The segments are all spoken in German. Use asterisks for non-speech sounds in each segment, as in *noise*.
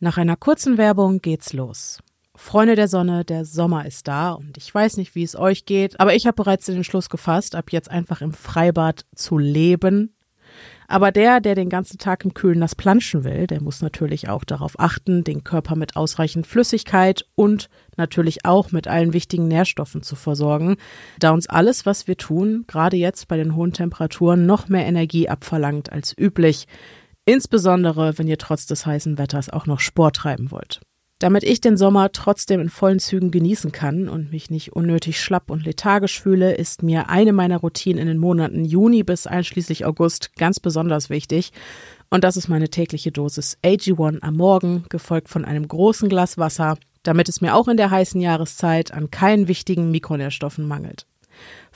Nach einer kurzen Werbung geht's los. Freunde der Sonne, der Sommer ist da und ich weiß nicht, wie es euch geht, aber ich habe bereits den Entschluss gefasst, ab jetzt einfach im Freibad zu leben. Aber der, der den ganzen Tag im Kühlen das planschen will, der muss natürlich auch darauf achten, den Körper mit ausreichend Flüssigkeit und natürlich auch mit allen wichtigen Nährstoffen zu versorgen, da uns alles, was wir tun, gerade jetzt bei den hohen Temperaturen, noch mehr Energie abverlangt als üblich. Insbesondere, wenn ihr trotz des heißen Wetters auch noch Sport treiben wollt. Damit ich den Sommer trotzdem in vollen Zügen genießen kann und mich nicht unnötig schlapp und lethargisch fühle, ist mir eine meiner Routinen in den Monaten Juni bis einschließlich August ganz besonders wichtig. Und das ist meine tägliche Dosis AG1 am Morgen, gefolgt von einem großen Glas Wasser, damit es mir auch in der heißen Jahreszeit an keinen wichtigen Mikronährstoffen mangelt.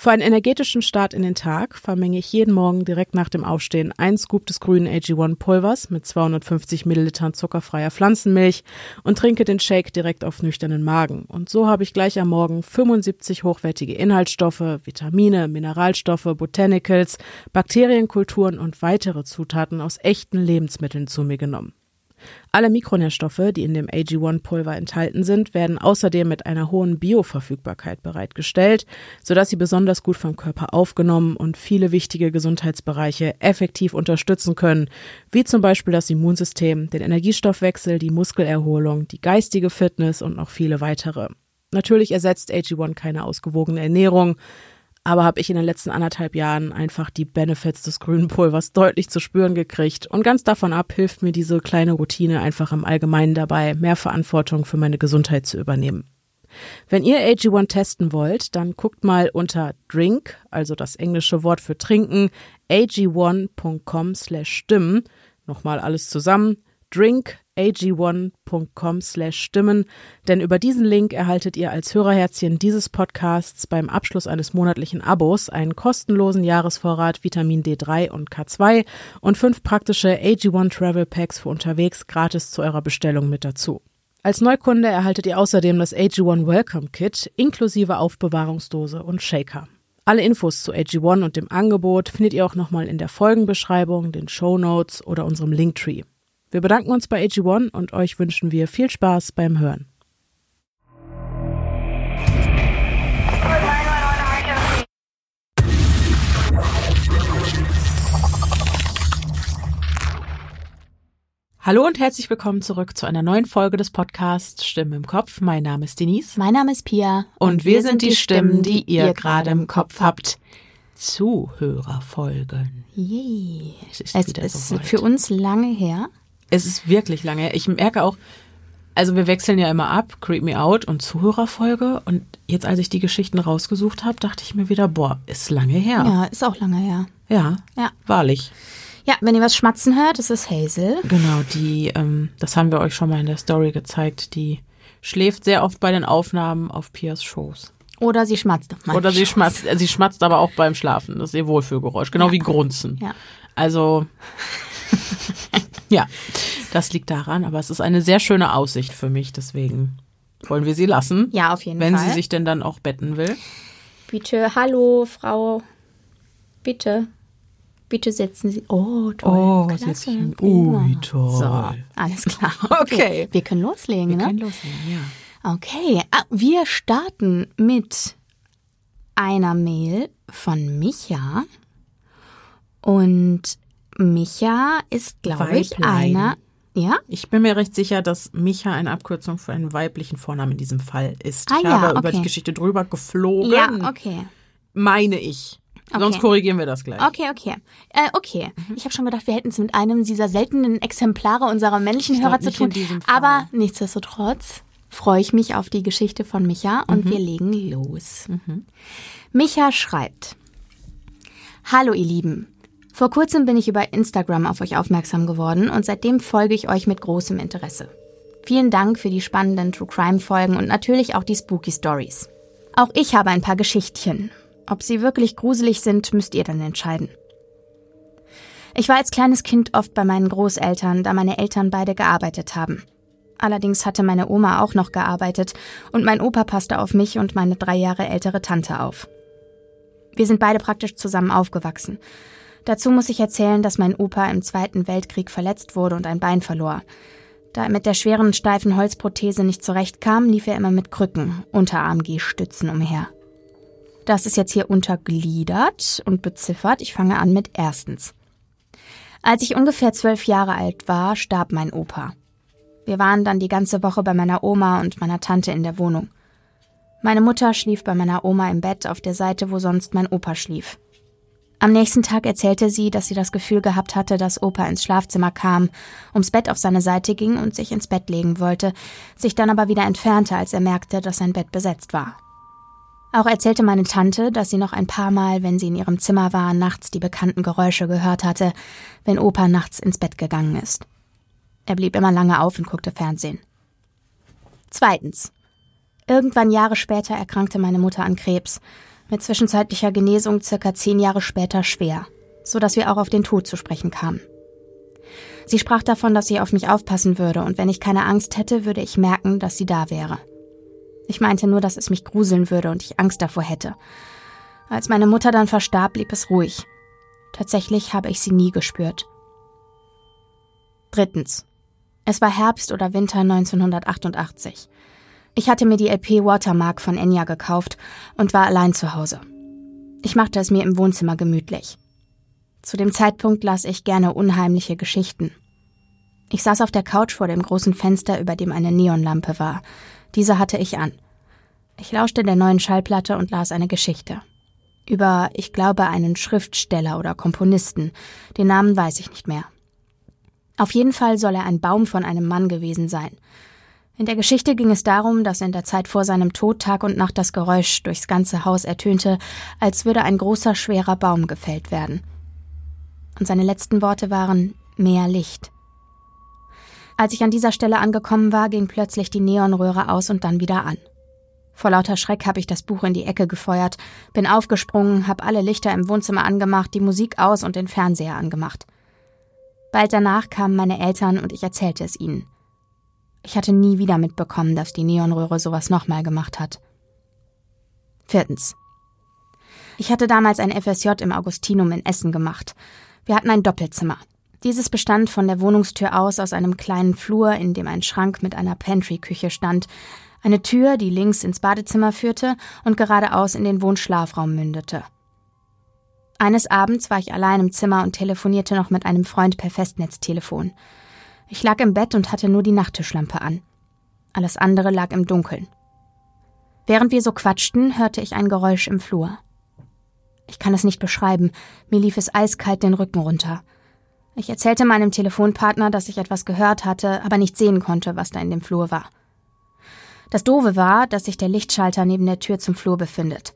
Für einen energetischen Start in den Tag vermenge ich jeden Morgen direkt nach dem Aufstehen ein Scoop des grünen AG1 Pulvers mit 250 Millilitern zuckerfreier Pflanzenmilch und trinke den Shake direkt auf nüchternen Magen. Und so habe ich gleich am Morgen 75 hochwertige Inhaltsstoffe, Vitamine, Mineralstoffe, Botanicals, Bakterienkulturen und weitere Zutaten aus echten Lebensmitteln zu mir genommen. Alle Mikronährstoffe, die in dem AG1-Pulver enthalten sind, werden außerdem mit einer hohen Bioverfügbarkeit bereitgestellt, sodass sie besonders gut vom Körper aufgenommen und viele wichtige Gesundheitsbereiche effektiv unterstützen können, wie zum Beispiel das Immunsystem, den Energiestoffwechsel, die Muskelerholung, die geistige Fitness und noch viele weitere. Natürlich ersetzt AG1 keine ausgewogene Ernährung, aber habe ich in den letzten anderthalb Jahren einfach die Benefits des grünen Pulvers deutlich zu spüren gekriegt. Und ganz davon ab hilft mir diese kleine Routine einfach im Allgemeinen dabei, mehr Verantwortung für meine Gesundheit zu übernehmen. Wenn ihr AG1 testen wollt, dann guckt mal unter Drink, also das englische Wort für trinken, ag1.com slash stimmen. Nochmal alles zusammen. Drink ag1.com slash stimmen, denn über diesen Link erhaltet ihr als Hörerherzchen dieses Podcasts beim Abschluss eines monatlichen Abos einen kostenlosen Jahresvorrat Vitamin D3 und K2 und fünf praktische AG1 Travel Packs für unterwegs gratis zu eurer Bestellung mit dazu. Als Neukunde erhaltet ihr außerdem das AG1 Welcome Kit inklusive Aufbewahrungsdose und Shaker. Alle Infos zu AG1 und dem Angebot findet ihr auch nochmal in der Folgenbeschreibung, den Show Notes oder unserem Linktree. Wir bedanken uns bei AG1 und euch wünschen wir viel Spaß beim Hören. Hallo und herzlich willkommen zurück zu einer neuen Folge des Podcasts Stimmen im Kopf. Mein Name ist Denise. Mein Name ist Pia. Und, und wir, wir, sind die Stimmen, die ihr gerade im Kopf habt. Zuhörerfolgen. Yay. Es ist, es ist für uns lange her. Es ist wirklich lange. Ich merke auch, also wir wechseln ja immer ab, Creep Me Out und Zuhörerfolge. Und jetzt, als ich die Geschichten rausgesucht habe, dachte ich mir wieder, boah, ist lange her. Ja, ist auch lange her. Ja, ja. wahrlich. Ja, wenn ihr was schmatzen hört, ist es Hazel. Genau, die, ähm, das haben wir euch schon mal in der Story gezeigt, die schläft sehr oft bei den Aufnahmen auf Pias Shows. Oder sie schmatzt auf Oder sie schmatzt, äh, sie schmatzt aber auch beim Schlafen. Das ist ihr Wohlfühlgeräusch, genau ja. wie Grunzen. Ja. Also *laughs* ja, das liegt daran, aber es ist eine sehr schöne Aussicht für mich, deswegen wollen wir sie lassen. Ja, auf jeden wenn Fall. Wenn sie sich denn dann auch betten will. Bitte, hallo, Frau. Bitte. Bitte setzen Sie. Oh, toll. Oh, Klasse. Jetzt, oh, wie toll. So, alles klar. *laughs* Okay. okay. Wir können loslegen, wir ne? Wir können loslegen, ja. Okay, ah, wir starten mit einer Mail von Micha. Und Micha ist, glaube ich, einer. Ja? Ich bin mir recht sicher, dass Micha eine Abkürzung für einen weiblichen Vornamen in diesem Fall ist. Ah, ich ja, habe okay. über die Geschichte drüber geflogen. Ja, okay. Meine ich. Okay. Sonst korrigieren wir das gleich. Okay, okay. Äh, okay. Mhm. Ich habe schon gedacht, wir hätten es mit einem dieser seltenen Exemplare unserer männlichen ich Hörer zu tun. Aber nichtsdestotrotz freue ich mich auf die Geschichte von Micha und mhm. wir legen los. Mhm. Micha schreibt: Hallo, ihr Lieben. Vor kurzem bin ich über Instagram auf euch aufmerksam geworden und seitdem folge ich euch mit großem Interesse. Vielen Dank für die spannenden True Crime Folgen und natürlich auch die Spooky Stories. Auch ich habe ein paar Geschichtchen. Ob sie wirklich gruselig sind, müsst ihr dann entscheiden. Ich war als kleines Kind oft bei meinen Großeltern, da meine Eltern beide gearbeitet haben. Allerdings hatte meine Oma auch noch gearbeitet und mein Opa passte auf mich und meine drei Jahre ältere Tante auf. Wir sind beide praktisch zusammen aufgewachsen. Dazu muss ich erzählen, dass mein Opa im Zweiten Weltkrieg verletzt wurde und ein Bein verlor. Da er mit der schweren, steifen Holzprothese nicht zurechtkam, lief er immer mit Krücken, Unterarm-G-Stützen umher. Das ist jetzt hier untergliedert und beziffert. Ich fange an mit erstens. Als ich ungefähr zwölf Jahre alt war, starb mein Opa. Wir waren dann die ganze Woche bei meiner Oma und meiner Tante in der Wohnung. Meine Mutter schlief bei meiner Oma im Bett auf der Seite, wo sonst mein Opa schlief. Am nächsten Tag erzählte sie, dass sie das Gefühl gehabt hatte, dass Opa ins Schlafzimmer kam, ums Bett auf seine Seite ging und sich ins Bett legen wollte, sich dann aber wieder entfernte, als er merkte, dass sein Bett besetzt war. Auch erzählte meine Tante, dass sie noch ein paar Mal, wenn sie in ihrem Zimmer war, nachts die bekannten Geräusche gehört hatte, wenn Opa nachts ins Bett gegangen ist. Er blieb immer lange auf und guckte Fernsehen. Zweitens. Irgendwann Jahre später erkrankte meine Mutter an Krebs, mit zwischenzeitlicher Genesung circa zehn Jahre später schwer, so dass wir auch auf den Tod zu sprechen kamen. Sie sprach davon, dass sie auf mich aufpassen würde und wenn ich keine Angst hätte, würde ich merken, dass sie da wäre. Ich meinte nur, dass es mich gruseln würde und ich Angst davor hätte. Als meine Mutter dann verstarb, blieb es ruhig. Tatsächlich habe ich sie nie gespürt. Drittens. Es war Herbst oder Winter 1988. Ich hatte mir die LP Watermark von Enya gekauft und war allein zu Hause. Ich machte es mir im Wohnzimmer gemütlich. Zu dem Zeitpunkt las ich gerne unheimliche Geschichten. Ich saß auf der Couch vor dem großen Fenster, über dem eine Neonlampe war. Diese hatte ich an. Ich lauschte der neuen Schallplatte und las eine Geschichte. Über, ich glaube, einen Schriftsteller oder Komponisten. Den Namen weiß ich nicht mehr. Auf jeden Fall soll er ein Baum von einem Mann gewesen sein. In der Geschichte ging es darum, dass in der Zeit vor seinem Tod Tag und Nacht das Geräusch durchs ganze Haus ertönte, als würde ein großer, schwerer Baum gefällt werden. Und seine letzten Worte waren mehr Licht. Als ich an dieser Stelle angekommen war, ging plötzlich die Neonröhre aus und dann wieder an. Vor lauter Schreck habe ich das Buch in die Ecke gefeuert, bin aufgesprungen, habe alle Lichter im Wohnzimmer angemacht, die Musik aus und den Fernseher angemacht. Bald danach kamen meine Eltern und ich erzählte es ihnen. Ich hatte nie wieder mitbekommen, dass die Neonröhre sowas nochmal gemacht hat. Viertens. Ich hatte damals ein FSJ im Augustinum in Essen gemacht. Wir hatten ein Doppelzimmer. Dieses bestand von der Wohnungstür aus aus einem kleinen Flur, in dem ein Schrank mit einer Pantry-Küche stand, eine Tür, die links ins Badezimmer führte und geradeaus in den Wohnschlafraum mündete. Eines Abends war ich allein im Zimmer und telefonierte noch mit einem Freund per Festnetztelefon. Ich lag im Bett und hatte nur die Nachttischlampe an. Alles andere lag im Dunkeln. Während wir so quatschten, hörte ich ein Geräusch im Flur. Ich kann es nicht beschreiben, mir lief es eiskalt den Rücken runter. Ich erzählte meinem Telefonpartner, dass ich etwas gehört hatte, aber nicht sehen konnte, was da in dem Flur war. Das Doofe war, dass sich der Lichtschalter neben der Tür zum Flur befindet.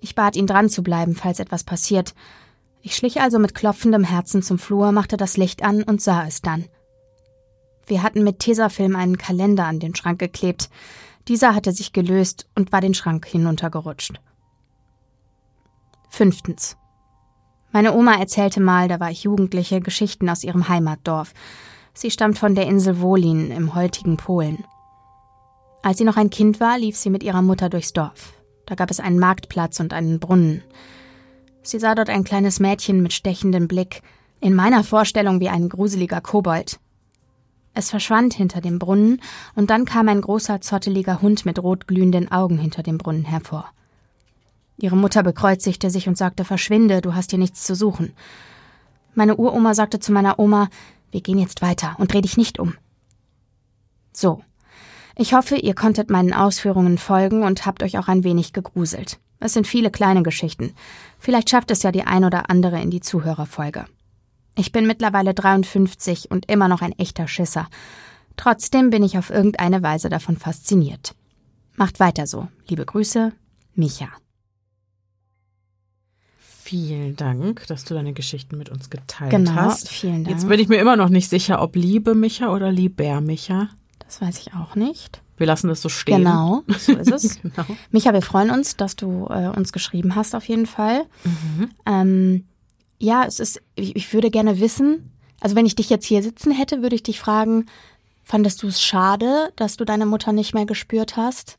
Ich bat ihn dran zu bleiben, falls etwas passiert. Ich schlich also mit klopfendem Herzen zum Flur, machte das Licht an und sah es dann. Wir hatten mit Tesafilm einen Kalender an den Schrank geklebt. Dieser hatte sich gelöst und war den Schrank hinuntergerutscht. Fünftens. Meine Oma erzählte mal, da war ich Jugendliche, Geschichten aus ihrem Heimatdorf. Sie stammt von der Insel Wolin im heutigen Polen. Als sie noch ein Kind war, lief sie mit ihrer Mutter durchs Dorf. Da gab es einen Marktplatz und einen Brunnen. Sie sah dort ein kleines Mädchen mit stechendem Blick, in meiner Vorstellung wie ein gruseliger Kobold. Es verschwand hinter dem Brunnen, und dann kam ein großer, zotteliger Hund mit rotglühenden Augen hinter dem Brunnen hervor. Ihre Mutter bekreuzigte sich und sagte, verschwinde, du hast hier nichts zu suchen. Meine Uroma sagte zu meiner Oma, wir gehen jetzt weiter und dreh dich nicht um. So. Ich hoffe, ihr konntet meinen Ausführungen folgen und habt euch auch ein wenig gegruselt. Es sind viele kleine Geschichten. Vielleicht schafft es ja die ein oder andere in die Zuhörerfolge. Ich bin mittlerweile 53 und immer noch ein echter Schisser. Trotzdem bin ich auf irgendeine Weise davon fasziniert. Macht weiter so. Liebe Grüße, Micha. Vielen Dank, dass du deine Geschichten mit uns geteilt genau, hast. Vielen Dank. Jetzt bin ich mir immer noch nicht sicher, ob Liebe Micha oder Lieber Micha. Das weiß ich auch nicht. Wir lassen das so stehen. Genau, so ist es. *laughs* genau. Micha, wir freuen uns, dass du äh, uns geschrieben hast, auf jeden Fall. Mhm. Ähm, ja, es ist, ich, ich würde gerne wissen, also wenn ich dich jetzt hier sitzen hätte, würde ich dich fragen, fandest du es schade, dass du deine Mutter nicht mehr gespürt hast?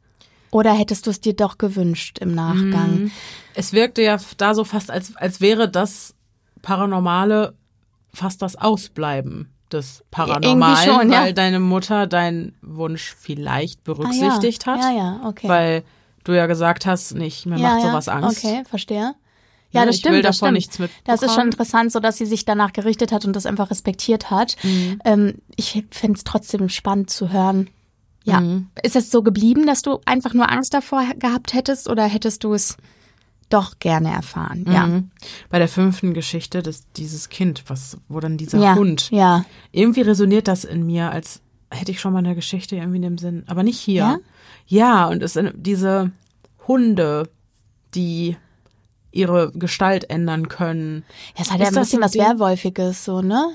Oder hättest du es dir doch gewünscht im Nachgang? Mhm. Es wirkte ja da so fast, als, als wäre das Paranormale fast das Ausbleiben des Paranormalen, schon, ja. weil deine Mutter deinen Wunsch vielleicht berücksichtigt ah, ja. hat. Ja, ja, okay. Weil du ja gesagt hast, nicht, mir ja, macht sowas Angst. Okay, verstehe. Ja, das ich stimmt. Will das davon stimmt. nichts das ist schon interessant, so dass sie sich danach gerichtet hat und das einfach respektiert hat. Mhm. Ähm, ich finde es trotzdem spannend zu hören. Ja. Mhm. Ist es so geblieben, dass du einfach nur Angst davor gehabt hättest oder hättest du es doch gerne erfahren? Ja. Mhm. Bei der fünften Geschichte, das, dieses Kind, was, wo dann dieser ja. Hund. Ja. Irgendwie resoniert das in mir, als hätte ich schon mal eine Geschichte irgendwie in dem Sinn, aber nicht hier. Ja, ja und es sind diese Hunde, die ihre Gestalt ändern können. Ja, es hat ja ein bisschen was Werwolfiges, so, ne?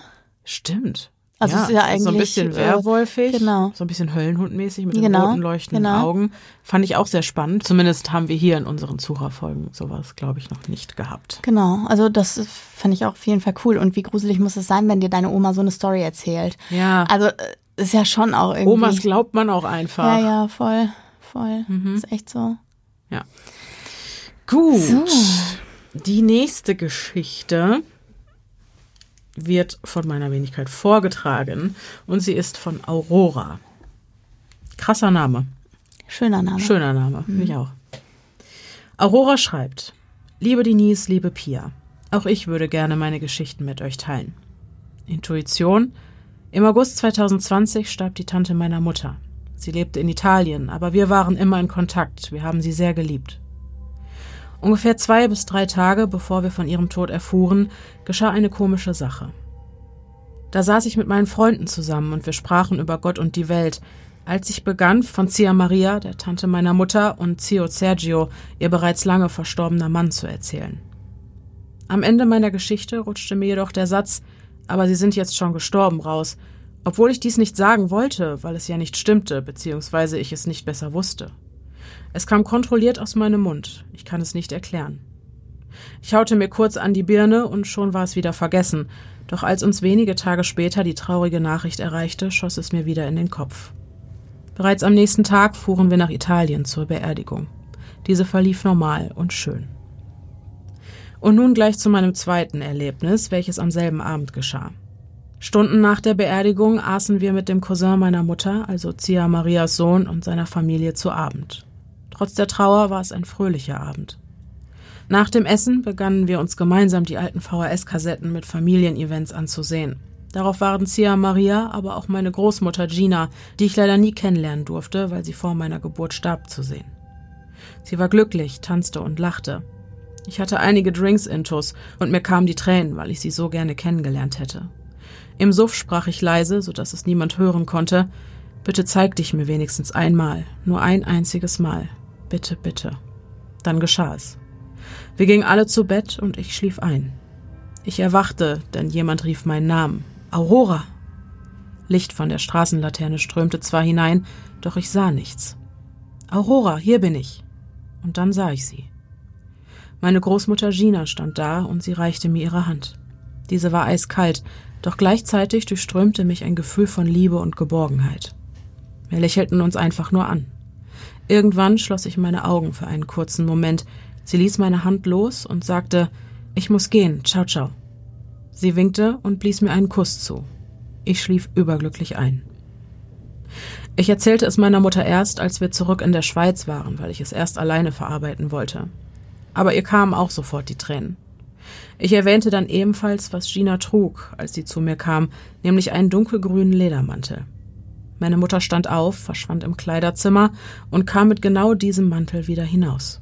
Stimmt. Also ja, es ist ja eigentlich so ein bisschen äh, werwolfig, genau. so ein bisschen Höllenhundmäßig mit den Genau, roten leuchtenden genau. Augen. Fand ich auch sehr spannend. Zumindest haben wir hier in unseren Zuhörerfolgen sowas, glaube ich, noch nicht gehabt. Genau, also das fand ich auch auf jeden Fall cool. Und wie gruselig muss es sein, wenn dir deine Oma so eine Story erzählt? Ja. Also äh, ist ja schon auch irgendwie. Omas glaubt man auch einfach. Ja, ja, voll, voll. Mhm. Ist echt so. Ja. Gut. So. Die nächste Geschichte wird von meiner Wenigkeit vorgetragen und sie ist von Aurora. Krasser Name. Schöner Name. Schöner Name, finde ich auch. Aurora schreibt: Liebe Denise, liebe Pia, auch ich würde gerne meine Geschichten mit euch teilen. Intuition: Im August 2020 starb die Tante meiner Mutter. Sie lebte in Italien, aber wir waren immer in Kontakt. Wir haben sie sehr geliebt. Ungefähr zwei bis drei Tage bevor wir von ihrem Tod erfuhren, geschah eine komische Sache. Da saß ich mit meinen Freunden zusammen und wir sprachen über Gott und die Welt, als ich begann, von Zia Maria, der Tante meiner Mutter, und Zio Sergio, ihr bereits lange verstorbener Mann, zu erzählen. Am Ende meiner Geschichte rutschte mir jedoch der Satz, aber sie sind jetzt schon gestorben raus, obwohl ich dies nicht sagen wollte, weil es ja nicht stimmte, beziehungsweise ich es nicht besser wusste. Es kam kontrolliert aus meinem Mund. Ich kann es nicht erklären. Ich haute mir kurz an die Birne und schon war es wieder vergessen. Doch als uns wenige Tage später die traurige Nachricht erreichte, schoss es mir wieder in den Kopf. Bereits am nächsten Tag fuhren wir nach Italien zur Beerdigung. Diese verlief normal und schön. Und nun gleich zu meinem zweiten Erlebnis, welches am selben Abend geschah. Stunden nach der Beerdigung aßen wir mit dem Cousin meiner Mutter, also Zia Marias Sohn und seiner Familie zu Abend. Trotz der Trauer war es ein fröhlicher Abend. Nach dem Essen begannen wir uns gemeinsam die alten VHS-Kassetten mit Familienevents anzusehen. Darauf waren Zia Maria, aber auch meine Großmutter Gina, die ich leider nie kennenlernen durfte, weil sie vor meiner Geburt starb, zu sehen. Sie war glücklich, tanzte und lachte. Ich hatte einige Drinks intus und mir kamen die Tränen, weil ich sie so gerne kennengelernt hätte. Im Suff sprach ich leise, so dass es niemand hören konnte. Bitte zeig dich mir wenigstens einmal, nur ein einziges Mal. Bitte, bitte. Dann geschah es. Wir gingen alle zu Bett und ich schlief ein. Ich erwachte, denn jemand rief meinen Namen. Aurora! Licht von der Straßenlaterne strömte zwar hinein, doch ich sah nichts. Aurora, hier bin ich. Und dann sah ich sie. Meine Großmutter Gina stand da und sie reichte mir ihre Hand. Diese war eiskalt, doch gleichzeitig durchströmte mich ein Gefühl von Liebe und Geborgenheit. Wir lächelten uns einfach nur an. Irgendwann schloss ich meine Augen für einen kurzen Moment. Sie ließ meine Hand los und sagte, ich muss gehen, ciao, ciao. Sie winkte und blies mir einen Kuss zu. Ich schlief überglücklich ein. Ich erzählte es meiner Mutter erst, als wir zurück in der Schweiz waren, weil ich es erst alleine verarbeiten wollte. Aber ihr kamen auch sofort die Tränen. Ich erwähnte dann ebenfalls, was Gina trug, als sie zu mir kam, nämlich einen dunkelgrünen Ledermantel. Meine Mutter stand auf, verschwand im Kleiderzimmer und kam mit genau diesem Mantel wieder hinaus.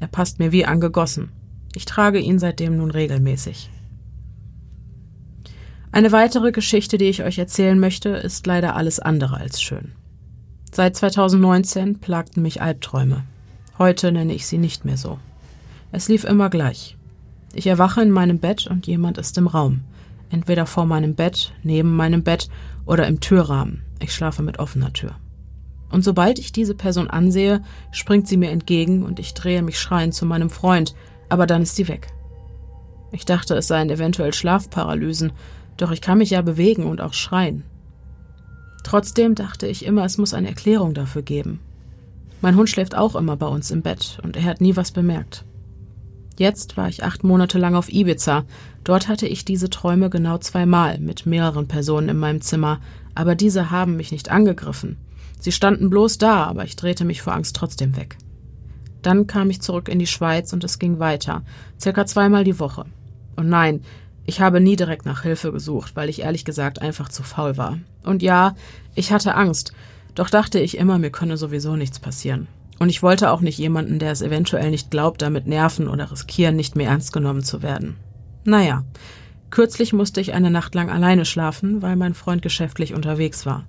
Er passt mir wie angegossen. Ich trage ihn seitdem nun regelmäßig. Eine weitere Geschichte, die ich euch erzählen möchte, ist leider alles andere als schön. Seit 2019 plagten mich Albträume. Heute nenne ich sie nicht mehr so. Es lief immer gleich. Ich erwache in meinem Bett und jemand ist im Raum. Entweder vor meinem Bett, neben meinem Bett oder im Türrahmen. Ich schlafe mit offener Tür. Und sobald ich diese Person ansehe, springt sie mir entgegen und ich drehe mich schreiend zu meinem Freund, aber dann ist sie weg. Ich dachte, es seien eventuell Schlafparalysen, doch ich kann mich ja bewegen und auch schreien. Trotzdem dachte ich immer, es muss eine Erklärung dafür geben. Mein Hund schläft auch immer bei uns im Bett und er hat nie was bemerkt. Jetzt war ich acht Monate lang auf Ibiza. Dort hatte ich diese Träume genau zweimal mit mehreren Personen in meinem Zimmer, aber diese haben mich nicht angegriffen. Sie standen bloß da, aber ich drehte mich vor Angst trotzdem weg. Dann kam ich zurück in die Schweiz und es ging weiter, circa zweimal die Woche. Und nein, ich habe nie direkt nach Hilfe gesucht, weil ich ehrlich gesagt einfach zu faul war. Und ja, ich hatte Angst, doch dachte ich immer, mir könne sowieso nichts passieren. Und ich wollte auch nicht jemanden, der es eventuell nicht glaubt, damit nerven oder riskieren, nicht mehr ernst genommen zu werden. Naja, kürzlich musste ich eine Nacht lang alleine schlafen, weil mein Freund geschäftlich unterwegs war.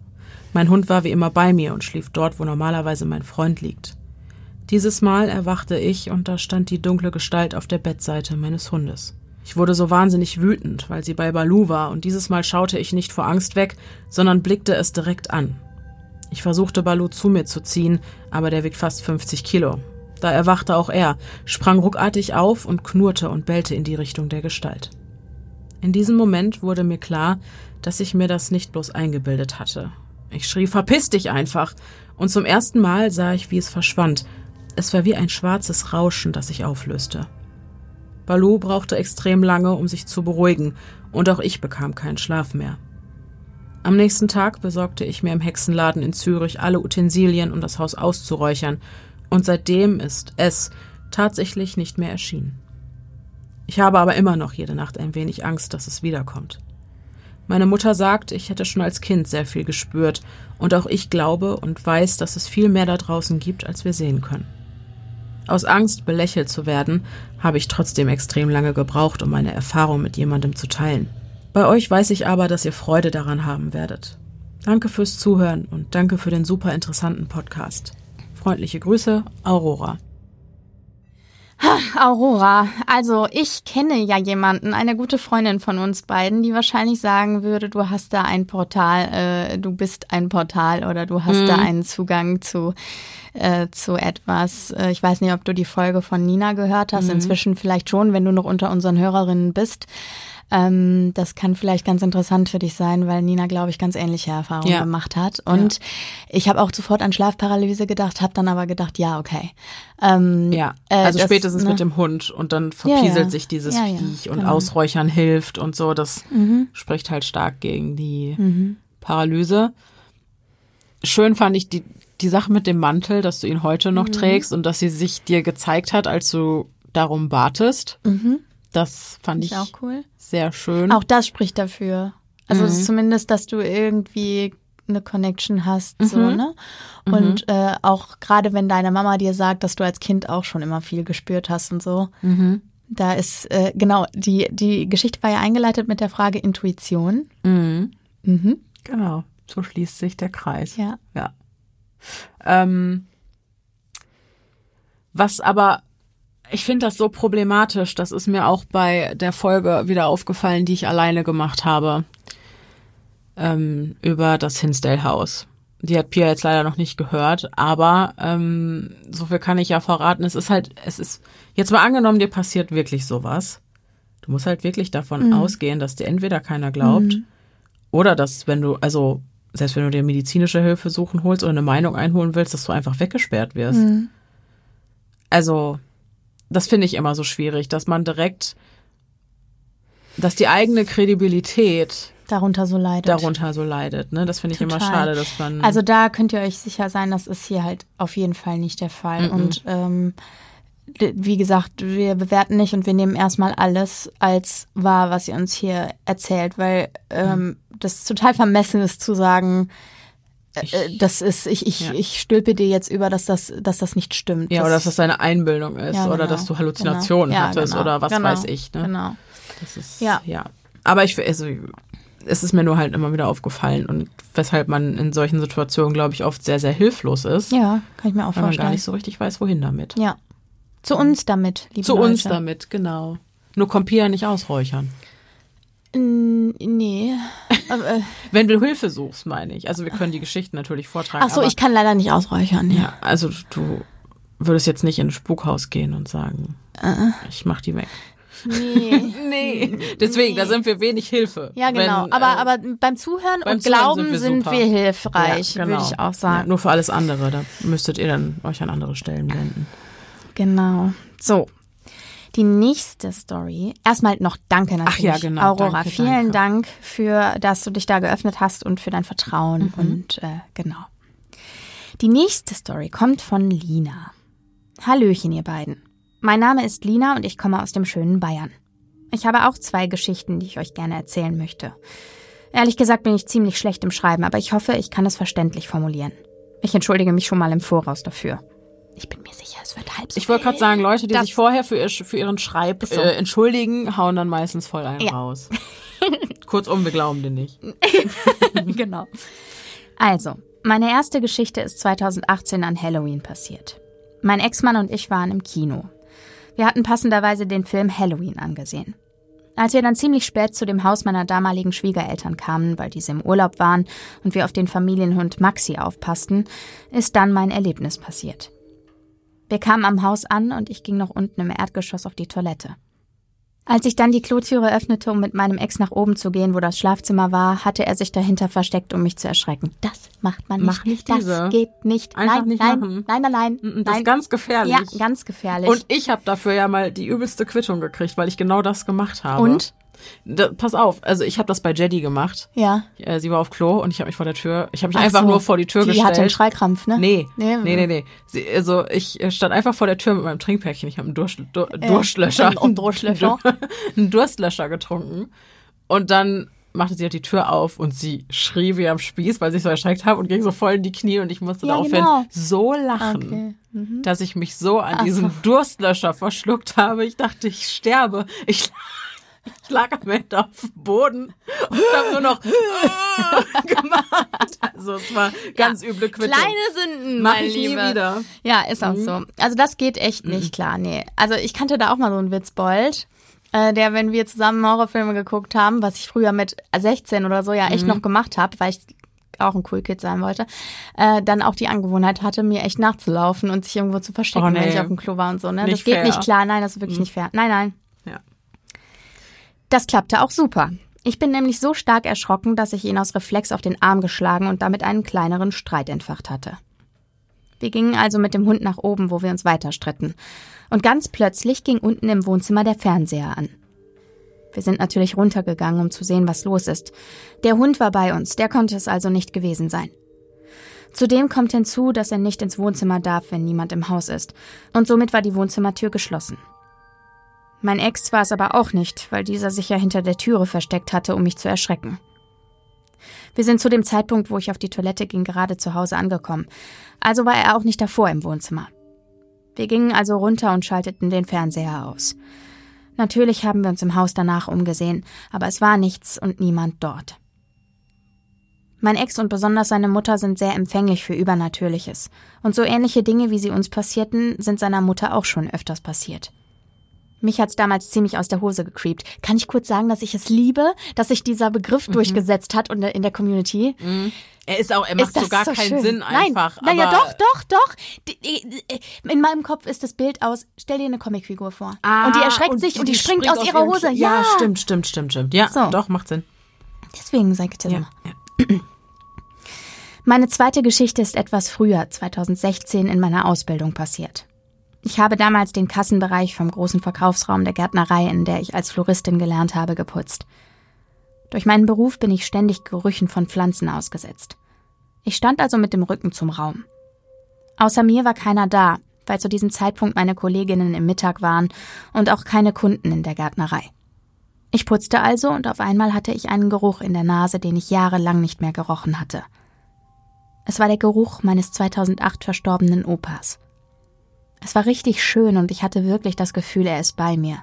Mein Hund war wie immer bei mir und schlief dort, wo normalerweise mein Freund liegt. Dieses Mal erwachte ich und da stand die dunkle Gestalt auf der Bettseite meines Hundes. Ich wurde so wahnsinnig wütend, weil sie bei Balu war, und dieses Mal schaute ich nicht vor Angst weg, sondern blickte es direkt an. Ich versuchte Balu zu mir zu ziehen, aber der wiegt fast 50 Kilo. Da erwachte auch er, sprang ruckartig auf und knurrte und bellte in die Richtung der Gestalt. In diesem Moment wurde mir klar, dass ich mir das nicht bloß eingebildet hatte. Ich schrie, verpiss dich einfach! Und zum ersten Mal sah ich, wie es verschwand. Es war wie ein schwarzes Rauschen, das sich auflöste. Balu brauchte extrem lange, um sich zu beruhigen, und auch ich bekam keinen Schlaf mehr. Am nächsten Tag besorgte ich mir im Hexenladen in Zürich alle Utensilien, um das Haus auszuräuchern, und seitdem ist es tatsächlich nicht mehr erschienen. Ich habe aber immer noch jede Nacht ein wenig Angst, dass es wiederkommt. Meine Mutter sagt, ich hätte schon als Kind sehr viel gespürt, und auch ich glaube und weiß, dass es viel mehr da draußen gibt, als wir sehen können. Aus Angst, belächelt zu werden, habe ich trotzdem extrem lange gebraucht, um meine Erfahrung mit jemandem zu teilen. Bei euch weiß ich aber, dass ihr Freude daran haben werdet. Danke fürs Zuhören und danke für den super interessanten Podcast. Freundliche Grüße, Aurora. Aurora, also ich kenne ja jemanden, eine gute Freundin von uns beiden, die wahrscheinlich sagen würde, du hast da ein Portal, äh, du bist ein Portal oder du hast mhm. da einen Zugang zu äh, zu etwas. Äh, ich weiß nicht, ob du die Folge von Nina gehört hast. Mhm. Inzwischen vielleicht schon, wenn du noch unter unseren Hörerinnen bist. Ähm, das kann vielleicht ganz interessant für dich sein, weil Nina, glaube ich, ganz ähnliche Erfahrungen ja. gemacht hat. Und ja. ich habe auch sofort an Schlafparalyse gedacht, habe dann aber gedacht, ja, okay. Ähm, ja, äh, also äh, das, spätestens ne? mit dem Hund und dann verpieselt ja, sich dieses Viech und genau. Ausräuchern hilft und so. Das mhm. spricht halt stark gegen die mhm. Paralyse. Schön fand ich die, die Sache mit dem Mantel, dass du ihn heute noch mhm. trägst und dass sie sich dir gezeigt hat, als du darum batest. Mhm. Das fand ich, ich auch cool. sehr schön. Auch das spricht dafür. Also mhm. zumindest, dass du irgendwie eine Connection hast, so, mhm. ne? Mhm. Und äh, auch gerade wenn deine Mama dir sagt, dass du als Kind auch schon immer viel gespürt hast und so. Mhm. Da ist, äh, genau, die, die Geschichte war ja eingeleitet mit der Frage Intuition. Mhm. Mhm. Genau, so schließt sich der Kreis. Ja. Ja. Ähm, was aber ich finde das so problematisch. Das ist mir auch bei der Folge wieder aufgefallen, die ich alleine gemacht habe. Ähm, über das Hinsdale Haus. Die hat Pia jetzt leider noch nicht gehört, aber ähm, so viel kann ich ja verraten. Es ist halt, es ist, jetzt mal angenommen, dir passiert wirklich sowas. Du musst halt wirklich davon mhm. ausgehen, dass dir entweder keiner glaubt mhm. oder dass, wenn du, also selbst wenn du dir medizinische Hilfe suchen holst oder eine Meinung einholen willst, dass du einfach weggesperrt wirst. Mhm. Also, das finde ich immer so schwierig, dass man direkt, dass die eigene Kredibilität darunter so leidet. Darunter so leidet, ne? Das finde ich Total. immer schade, dass man. Also da könnt ihr euch sicher sein, das ist hier halt auf jeden Fall nicht der Fall. -mm. Und ähm, wie gesagt, wir bewerten nicht und wir nehmen erstmal alles als wahr, was ihr uns hier erzählt, weil ähm, mhm. das total vermessen ist zu sagen, äh, ich, äh, das ist, ich, ich, ja. ich stülpe dir jetzt über, dass das, dass das nicht stimmt. Ja, oder dass das deine Einbildung ist ja, genau, oder dass du Halluzinationen genau. hattest genau, oder was genau, weiß ich. Ne? Genau. Das ist, ja. ja. Aber ich, also, es ist mir nur halt immer wieder aufgefallen und weshalb man in solchen Situationen, glaube ich, oft sehr, sehr hilflos ist. Ja, kann ich mir auch weil vorstellen. Weil man gar nicht so richtig weiß, wohin damit. Ja, zu uns damit, liebe Zu Leute. uns damit, genau. Nur Compia nicht ausräuchern. Nee. *laughs* Äh, Wenn du Hilfe suchst, meine ich. Also wir können die Geschichten natürlich vortragen. Ach so, ich kann leider nicht ausräuchern. Ja. ja, also du würdest jetzt nicht in ein Spukhaus gehen und sagen, uh. ich mach die weg. Nee. *laughs* nee. Deswegen, nee. da sind wir wenig Hilfe. Ja, genau. Wenn, aber, äh, aber beim Zuhören beim und Zuhören Glauben sind wir, sind wir hilfreich, ja, genau. würde ich auch sagen. Ja, nur für alles andere, da müsstet ihr dann euch an andere Stellen wenden. Genau. So. Die nächste Story. Erstmal noch danke natürlich. Ach ja, genau. Aurora, danke, vielen danke. Dank für, dass du dich da geöffnet hast und für dein Vertrauen. Mhm. Und äh, genau. Die nächste Story kommt von Lina. Hallöchen, ihr beiden. Mein Name ist Lina und ich komme aus dem schönen Bayern. Ich habe auch zwei Geschichten, die ich euch gerne erzählen möchte. Ehrlich gesagt bin ich ziemlich schlecht im Schreiben, aber ich hoffe, ich kann es verständlich formulieren. Ich entschuldige mich schon mal im Voraus dafür. Ich bin mir sicher, es wird halb so. Ich wollte gerade sagen, Leute, die sich vorher für, ihr, für ihren Schreib so. äh, entschuldigen, hauen dann meistens voll einen ja. raus. *laughs* Kurzum, wir glauben dir nicht. *laughs* genau. Also, meine erste Geschichte ist 2018 an Halloween passiert. Mein Ex-Mann und ich waren im Kino. Wir hatten passenderweise den Film Halloween angesehen. Als wir dann ziemlich spät zu dem Haus meiner damaligen Schwiegereltern kamen, weil diese im Urlaub waren und wir auf den Familienhund Maxi aufpassten, ist dann mein Erlebnis passiert. Wir kamen am Haus an und ich ging noch unten im Erdgeschoss auf die Toilette. Als ich dann die Klotüre öffnete, um mit meinem Ex nach oben zu gehen, wo das Schlafzimmer war, hatte er sich dahinter versteckt, um mich zu erschrecken. Das macht man nicht. Mach nicht das diese. geht nicht. Einfach nein, nicht nein, machen. nein, nein, nein, nein. Das ist ganz gefährlich. Ja, ganz gefährlich. Und ich habe dafür ja mal die übelste Quittung gekriegt, weil ich genau das gemacht habe. Und? Da, pass auf, also ich habe das bei Jedi gemacht. Ja. Äh, sie war auf Klo und ich habe mich vor der Tür, ich habe mich Ach einfach so. nur vor die Tür die gestellt. Die hatte einen Schreikrampf, ne? Nee, nee, nee, nee. nee. Sie, also ich stand einfach vor der Tür mit meinem Trinkpäckchen. Ich habe einen Durst, Dur, äh, Durstlöscher. Ein Durstlöscher. *laughs* einen Durstlöscher getrunken. Und dann machte sie halt die Tür auf und sie schrie wie am Spieß, weil sie sich so erschreckt habe und ging so voll in die Knie und ich musste ja, daraufhin genau. so lachen, okay. mhm. dass ich mich so an Ach diesen so. Durstlöscher verschluckt habe. Ich dachte, ich sterbe. Ich *laughs* ich lag am Ende auf dem Boden und habe nur noch *laughs* gemacht. Also es war ganz ja, üble Quittung. Kleine Sünden, Mach ich Liebe. nie wieder. Ja, ist auch mhm. so. Also das geht echt nicht mhm. klar, nee. Also ich kannte da auch mal so einen Witzbold, äh, der, wenn wir zusammen Horrorfilme geguckt haben, was ich früher mit 16 oder so ja echt mhm. noch gemacht habe, weil ich auch ein Cool Kid sein wollte, äh, dann auch die Angewohnheit hatte, mir echt nachzulaufen und sich irgendwo zu verstecken, oh, nee. wenn ich auf dem Klo war und so. Ne? das geht fair. nicht klar. Nein, das ist wirklich mhm. nicht fair. Nein, nein. Das klappte auch super. Ich bin nämlich so stark erschrocken, dass ich ihn aus Reflex auf den Arm geschlagen und damit einen kleineren Streit entfacht hatte. Wir gingen also mit dem Hund nach oben, wo wir uns weiter stritten. Und ganz plötzlich ging unten im Wohnzimmer der Fernseher an. Wir sind natürlich runtergegangen, um zu sehen, was los ist. Der Hund war bei uns, der konnte es also nicht gewesen sein. Zudem kommt hinzu, dass er nicht ins Wohnzimmer darf, wenn niemand im Haus ist. Und somit war die Wohnzimmertür geschlossen. Mein Ex war es aber auch nicht, weil dieser sich ja hinter der Türe versteckt hatte, um mich zu erschrecken. Wir sind zu dem Zeitpunkt, wo ich auf die Toilette ging, gerade zu Hause angekommen. Also war er auch nicht davor im Wohnzimmer. Wir gingen also runter und schalteten den Fernseher aus. Natürlich haben wir uns im Haus danach umgesehen, aber es war nichts und niemand dort. Mein Ex und besonders seine Mutter sind sehr empfänglich für Übernatürliches. Und so ähnliche Dinge, wie sie uns passierten, sind seiner Mutter auch schon öfters passiert. Mich hat's damals ziemlich aus der Hose gecreept. Kann ich kurz sagen, dass ich es liebe, dass sich dieser Begriff mhm. durchgesetzt hat in der, in der Community? Mhm. Er ist auch, er macht so gar so keinen schön. Sinn einfach. Nein, naja, doch, doch, doch. In meinem Kopf ist das Bild aus, stell dir eine Comicfigur vor. Ah, und die erschreckt und sich die, und die, springt, springt aus ihrer Hose. Ja. ja, stimmt, stimmt, stimmt, stimmt. Ja, so. doch, macht Sinn. Deswegen das ja, ja. Meine zweite Geschichte ist etwas früher, 2016, in meiner Ausbildung passiert. Ich habe damals den Kassenbereich vom großen Verkaufsraum der Gärtnerei, in der ich als Floristin gelernt habe, geputzt. Durch meinen Beruf bin ich ständig Gerüchen von Pflanzen ausgesetzt. Ich stand also mit dem Rücken zum Raum. Außer mir war keiner da, weil zu diesem Zeitpunkt meine Kolleginnen im Mittag waren und auch keine Kunden in der Gärtnerei. Ich putzte also und auf einmal hatte ich einen Geruch in der Nase, den ich jahrelang nicht mehr gerochen hatte. Es war der Geruch meines 2008 verstorbenen Opas. Es war richtig schön und ich hatte wirklich das Gefühl, er ist bei mir.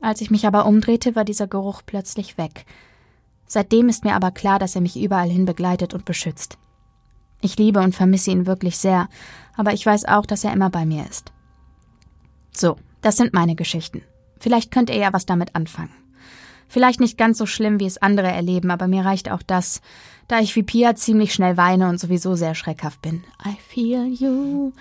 Als ich mich aber umdrehte, war dieser Geruch plötzlich weg. Seitdem ist mir aber klar, dass er mich überall hin begleitet und beschützt. Ich liebe und vermisse ihn wirklich sehr, aber ich weiß auch, dass er immer bei mir ist. So, das sind meine Geschichten. Vielleicht könnt ihr ja was damit anfangen. Vielleicht nicht ganz so schlimm, wie es andere erleben, aber mir reicht auch das, da ich wie Pia ziemlich schnell weine und sowieso sehr schreckhaft bin. I feel you.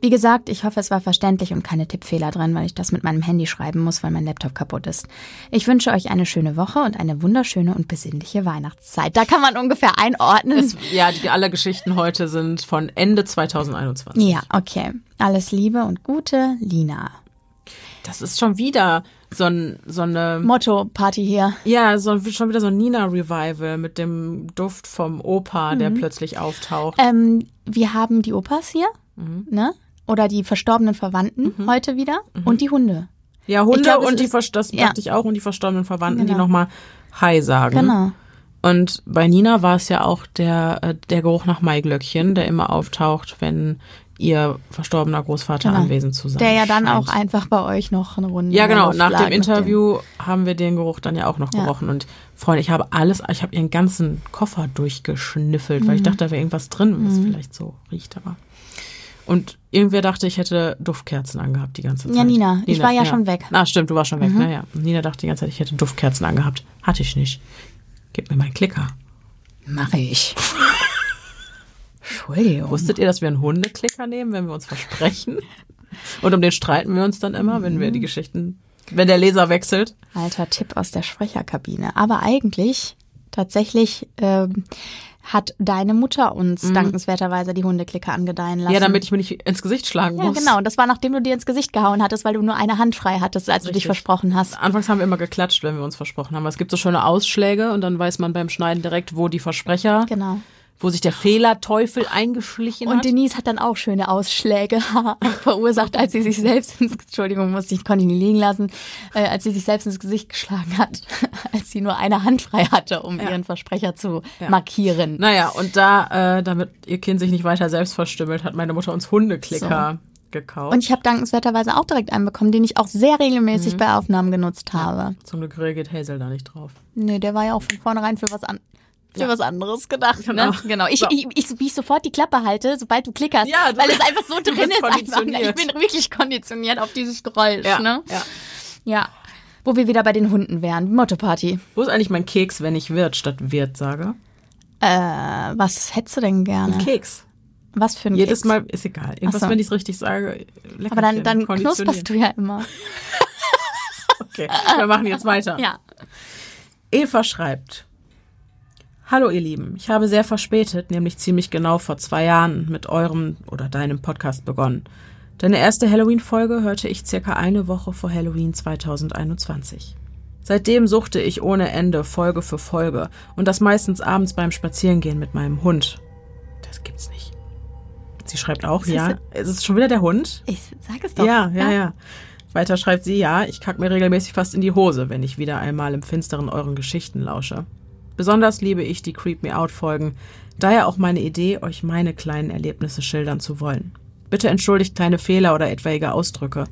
Wie gesagt, ich hoffe, es war verständlich und keine Tippfehler drin, weil ich das mit meinem Handy schreiben muss, weil mein Laptop kaputt ist. Ich wünsche euch eine schöne Woche und eine wunderschöne und besinnliche Weihnachtszeit. Da kann man ungefähr einordnen. Es, ja, die, alle Geschichten heute sind von Ende 2021. Ja, okay. Alles Liebe und Gute, Lina. Das ist schon wieder so, ein, so eine Motto-Party hier. Ja, so, schon wieder so ein Nina-Revival mit dem Duft vom Opa, mhm. der plötzlich auftaucht. Ähm, wir haben die Opas hier, mhm. ne? Oder die verstorbenen Verwandten mhm. heute wieder mhm. und die Hunde. Ja, Hunde glaub, und die, ist, das ja. dachte ich auch, und die verstorbenen Verwandten, genau. die nochmal Hi sagen. Genau. Und bei Nina war es ja auch der, äh, der Geruch nach Maiglöckchen, der immer auftaucht, wenn ihr verstorbener Großvater genau. anwesend zu sein Der ja dann scheint. auch einfach bei euch noch eine Runde. Ja, genau. Nach dem Interview dem. haben wir den Geruch dann ja auch noch gerochen. Ja. Und Freunde, ich habe alles, ich habe ihren ganzen Koffer durchgeschnüffelt, mhm. weil ich mhm. dachte, da wäre irgendwas drin, was mhm. vielleicht so riecht, aber. Und irgendwer dachte, ich hätte Duftkerzen angehabt die ganze Zeit. Ja, Nina. Nina ich war ja, ja, schon weg. Ah, stimmt, du warst schon weg. Mhm. Naja. Nina dachte die ganze Zeit, ich hätte Duftkerzen angehabt. Hatte ich nicht. Gib mir meinen Klicker. Mache ich. Entschuldigung. Wusstet ihr, dass wir einen Hundeklicker nehmen, wenn wir uns versprechen? Und um den streiten wir uns dann immer, wenn wir die Geschichten, wenn der Leser wechselt. Alter Tipp aus der Sprecherkabine. Aber eigentlich tatsächlich ähm, hat deine Mutter uns mhm. dankenswerterweise die Hundeklicker angedeihen lassen. Ja, damit ich mir nicht ins Gesicht schlagen muss. Ja, genau. Das war nachdem du dir ins Gesicht gehauen hattest, weil du nur eine Hand frei hattest, als Richtig. du dich versprochen hast. Anfangs haben wir immer geklatscht, wenn wir uns versprochen haben. Es gibt so schöne Ausschläge und dann weiß man beim Schneiden direkt, wo die Versprecher genau wo sich der Fehlerteufel eingeschlichen hat. Und Denise hat dann auch schöne Ausschläge *laughs* verursacht, als sie sich selbst ins, Entschuldigung, musste ich, konnte ich nie liegen lassen, äh, als sie sich selbst ins Gesicht geschlagen hat, *laughs* als sie nur eine Hand frei hatte, um ja. ihren Versprecher zu ja. markieren. Naja, und da, äh, damit ihr Kind sich nicht weiter selbst verstümmelt, hat meine Mutter uns Hundeklicker so. Gekauft. Und ich habe dankenswerterweise auch direkt einen bekommen, den ich auch sehr regelmäßig mhm. bei Aufnahmen genutzt habe. Ja, zum Glück reagiert Hazel da nicht drauf. Nee, der war ja auch von vornherein für was an für ja. was anderes gedacht. Ne? Genau. Ich, so. ich, ich, wie ich sofort die Klappe halte, sobald du klickerst, ja, du, weil es einfach so *laughs* drin ist. Einfach, ne? ich bin wirklich konditioniert auf dieses Geräusch. Ja, ne? ja. ja. Wo wir wieder bei den Hunden wären. Motto-Party. Wo ist eigentlich mein Keks, wenn ich Wirt statt Wirt sage? Äh, was hättest du denn gerne? Ein Keks. Was für ein Jedes Keks? Mal ist egal. Irgendwas, so. wenn ich es richtig sage. Aber dann, dann knusperst du ja immer. *laughs* okay, wir machen jetzt weiter. Ja. Eva schreibt. Hallo ihr Lieben, ich habe sehr verspätet, nämlich ziemlich genau vor zwei Jahren mit eurem oder deinem Podcast begonnen. Deine erste Halloween-Folge hörte ich circa eine Woche vor Halloween 2021. Seitdem suchte ich ohne Ende Folge für Folge und das meistens abends beim Spazierengehen mit meinem Hund. Das gibt's nicht. Sie schreibt auch, ja. Ist es schon wieder der Hund? Ich sag es doch. Ja, ja, ja. ja. Weiter schreibt sie, ja, ich kack mir regelmäßig fast in die Hose, wenn ich wieder einmal im Finsteren euren Geschichten lausche. Besonders liebe ich die Creep Me Out Folgen, daher auch meine Idee, euch meine kleinen Erlebnisse schildern zu wollen. Bitte entschuldigt kleine Fehler oder etwaige Ausdrücke.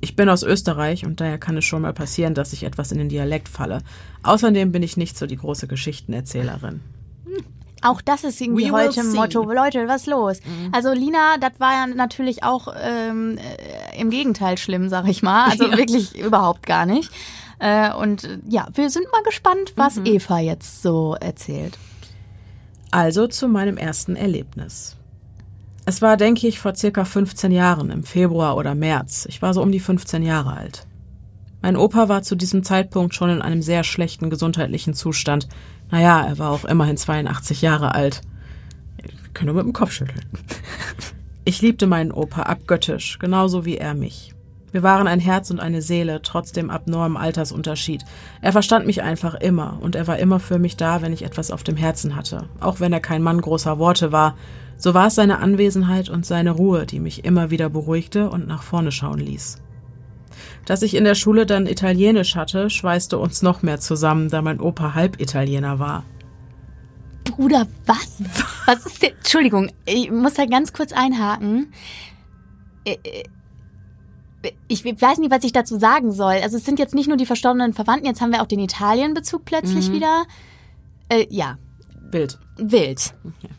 Ich bin aus Österreich und daher kann es schon mal passieren, dass ich etwas in den Dialekt falle. Außerdem bin ich nicht so die große Geschichtenerzählerin. Auch das ist irgendwie We heute Motto. Leute, was los? Mhm. Also Lina, das war ja natürlich auch ähm, äh, im Gegenteil schlimm, sag ich mal. Also *laughs* ja. wirklich überhaupt gar nicht. Äh, und ja, wir sind mal gespannt, was mhm. Eva jetzt so erzählt. Also zu meinem ersten Erlebnis. Es war, denke ich, vor circa 15 Jahren, im Februar oder März. Ich war so um die 15 Jahre alt. Mein Opa war zu diesem Zeitpunkt schon in einem sehr schlechten gesundheitlichen Zustand. Naja, er war auch immerhin 82 Jahre alt. Ich kann nur mit dem Kopf schütteln. Ich liebte meinen Opa abgöttisch, genauso wie er mich. Wir waren ein Herz und eine Seele, trotz dem abnormen Altersunterschied. Er verstand mich einfach immer, und er war immer für mich da, wenn ich etwas auf dem Herzen hatte, auch wenn er kein Mann großer Worte war. So war es seine Anwesenheit und seine Ruhe, die mich immer wieder beruhigte und nach vorne schauen ließ. Dass ich in der Schule dann Italienisch hatte, schweißte uns noch mehr zusammen, da mein Opa halb Italiener war. Bruder, was? *laughs* Was ist denn? Entschuldigung, ich muss da ganz kurz einhaken. Ich weiß nicht, was ich dazu sagen soll. Also es sind jetzt nicht nur die verstorbenen Verwandten, jetzt haben wir auch den Italien-Bezug plötzlich mhm. wieder. Äh, ja. Wild. Wild. Okay.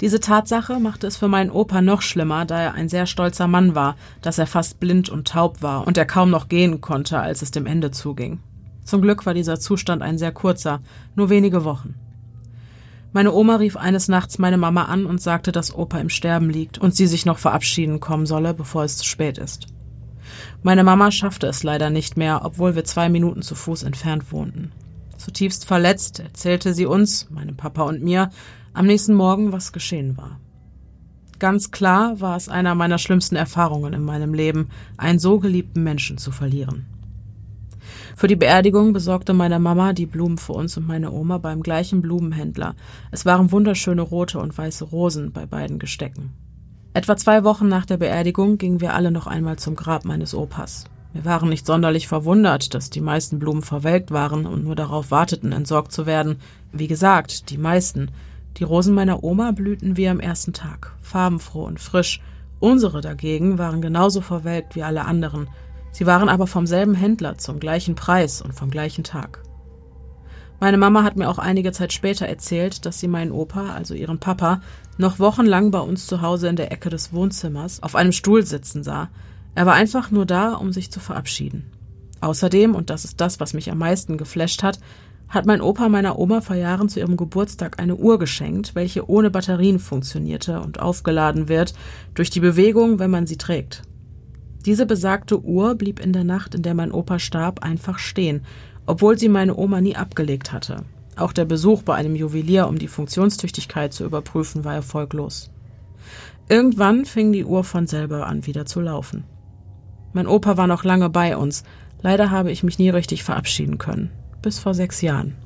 Diese Tatsache machte es für meinen Opa noch schlimmer, da er ein sehr stolzer Mann war, dass er fast blind und taub war und er kaum noch gehen konnte, als es dem Ende zuging. Zum Glück war dieser Zustand ein sehr kurzer, nur wenige Wochen. Meine Oma rief eines Nachts meine Mama an und sagte, dass Opa im Sterben liegt und sie sich noch verabschieden kommen solle, bevor es zu spät ist. Meine Mama schaffte es leider nicht mehr, obwohl wir zwei Minuten zu Fuß entfernt wohnten. Zutiefst verletzt erzählte sie uns, meinem Papa und mir, am nächsten Morgen, was geschehen war. Ganz klar war es einer meiner schlimmsten Erfahrungen in meinem Leben, einen so geliebten Menschen zu verlieren. Für die Beerdigung besorgte meine Mama die Blumen für uns und meine Oma beim gleichen Blumenhändler. Es waren wunderschöne rote und weiße Rosen bei beiden Gestecken. Etwa zwei Wochen nach der Beerdigung gingen wir alle noch einmal zum Grab meines Opas. Wir waren nicht sonderlich verwundert, dass die meisten Blumen verwelkt waren und nur darauf warteten, entsorgt zu werden. Wie gesagt, die meisten. Die Rosen meiner Oma blühten wie am ersten Tag, farbenfroh und frisch. Unsere dagegen waren genauso verwelkt wie alle anderen. Sie waren aber vom selben Händler zum gleichen Preis und vom gleichen Tag. Meine Mama hat mir auch einige Zeit später erzählt, dass sie meinen Opa, also ihren Papa, noch wochenlang bei uns zu Hause in der Ecke des Wohnzimmers auf einem Stuhl sitzen sah. Er war einfach nur da, um sich zu verabschieden. Außerdem, und das ist das, was mich am meisten geflasht hat, hat mein Opa meiner Oma vor Jahren zu ihrem Geburtstag eine Uhr geschenkt, welche ohne Batterien funktionierte und aufgeladen wird durch die Bewegung, wenn man sie trägt. Diese besagte Uhr blieb in der Nacht, in der mein Opa starb, einfach stehen obwohl sie meine Oma nie abgelegt hatte. Auch der Besuch bei einem Juwelier, um die Funktionstüchtigkeit zu überprüfen, war erfolglos. Irgendwann fing die Uhr von selber an wieder zu laufen. Mein Opa war noch lange bei uns. Leider habe ich mich nie richtig verabschieden können. Bis vor sechs Jahren.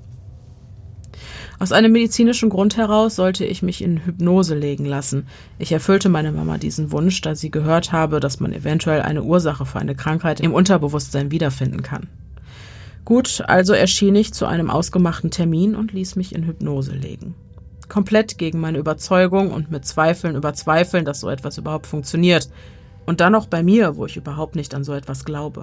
Aus einem medizinischen Grund heraus sollte ich mich in Hypnose legen lassen. Ich erfüllte meine Mama diesen Wunsch, da sie gehört habe, dass man eventuell eine Ursache für eine Krankheit im Unterbewusstsein wiederfinden kann. Gut, also erschien ich zu einem ausgemachten Termin und ließ mich in Hypnose legen. Komplett gegen meine Überzeugung und mit Zweifeln über Zweifeln, dass so etwas überhaupt funktioniert. Und dann noch bei mir, wo ich überhaupt nicht an so etwas glaube.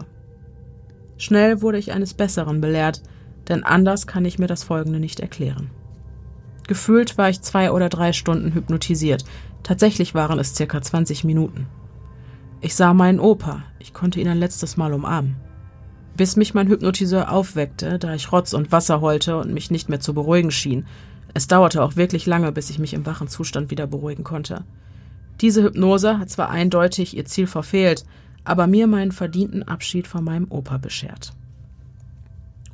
Schnell wurde ich eines Besseren belehrt, denn anders kann ich mir das Folgende nicht erklären. Gefühlt war ich zwei oder drei Stunden hypnotisiert. Tatsächlich waren es circa 20 Minuten. Ich sah meinen Opa. Ich konnte ihn ein letztes Mal umarmen bis mich mein Hypnotiseur aufweckte, da ich Rotz und Wasser heulte und mich nicht mehr zu beruhigen schien. Es dauerte auch wirklich lange, bis ich mich im wachen Zustand wieder beruhigen konnte. Diese Hypnose hat zwar eindeutig ihr Ziel verfehlt, aber mir meinen verdienten Abschied von meinem Opa beschert.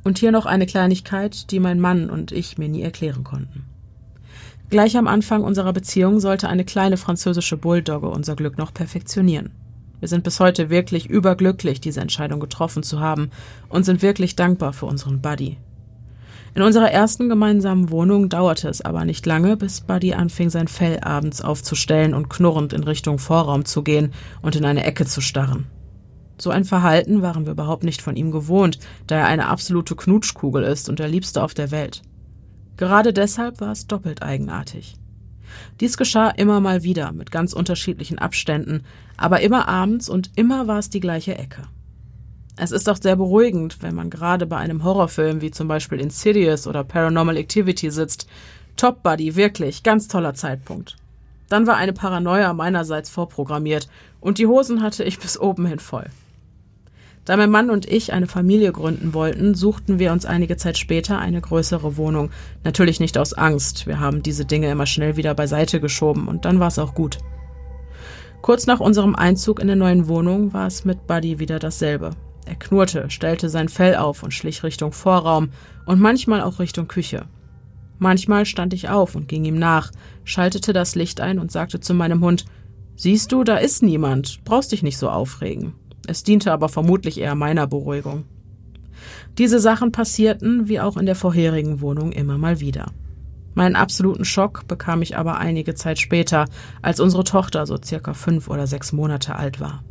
Und hier noch eine Kleinigkeit, die mein Mann und ich mir nie erklären konnten. Gleich am Anfang unserer Beziehung sollte eine kleine französische Bulldogge unser Glück noch perfektionieren. Wir sind bis heute wirklich überglücklich, diese Entscheidung getroffen zu haben und sind wirklich dankbar für unseren Buddy. In unserer ersten gemeinsamen Wohnung dauerte es aber nicht lange, bis Buddy anfing, sein Fell abends aufzustellen und knurrend in Richtung Vorraum zu gehen und in eine Ecke zu starren. So ein Verhalten waren wir überhaupt nicht von ihm gewohnt, da er eine absolute Knutschkugel ist und der Liebste auf der Welt. Gerade deshalb war es doppelt eigenartig. Dies geschah immer mal wieder mit ganz unterschiedlichen Abständen, aber immer abends und immer war es die gleiche Ecke. Es ist auch sehr beruhigend, wenn man gerade bei einem Horrorfilm wie zum Beispiel Insidious oder Paranormal Activity sitzt. Top Buddy, wirklich, ganz toller Zeitpunkt. Dann war eine Paranoia meinerseits vorprogrammiert und die Hosen hatte ich bis oben hin voll. Da mein Mann und ich eine Familie gründen wollten, suchten wir uns einige Zeit später eine größere Wohnung. Natürlich nicht aus Angst. Wir haben diese Dinge immer schnell wieder beiseite geschoben und dann war es auch gut. Kurz nach unserem Einzug in der neuen Wohnung war es mit Buddy wieder dasselbe. Er knurrte, stellte sein Fell auf und schlich Richtung Vorraum und manchmal auch Richtung Küche. Manchmal stand ich auf und ging ihm nach, schaltete das Licht ein und sagte zu meinem Hund Siehst du, da ist niemand, brauchst dich nicht so aufregen. Es diente aber vermutlich eher meiner Beruhigung. Diese Sachen passierten, wie auch in der vorherigen Wohnung, immer mal wieder. Meinen absoluten Schock bekam ich aber einige Zeit später, als unsere Tochter so circa fünf oder sechs Monate alt war.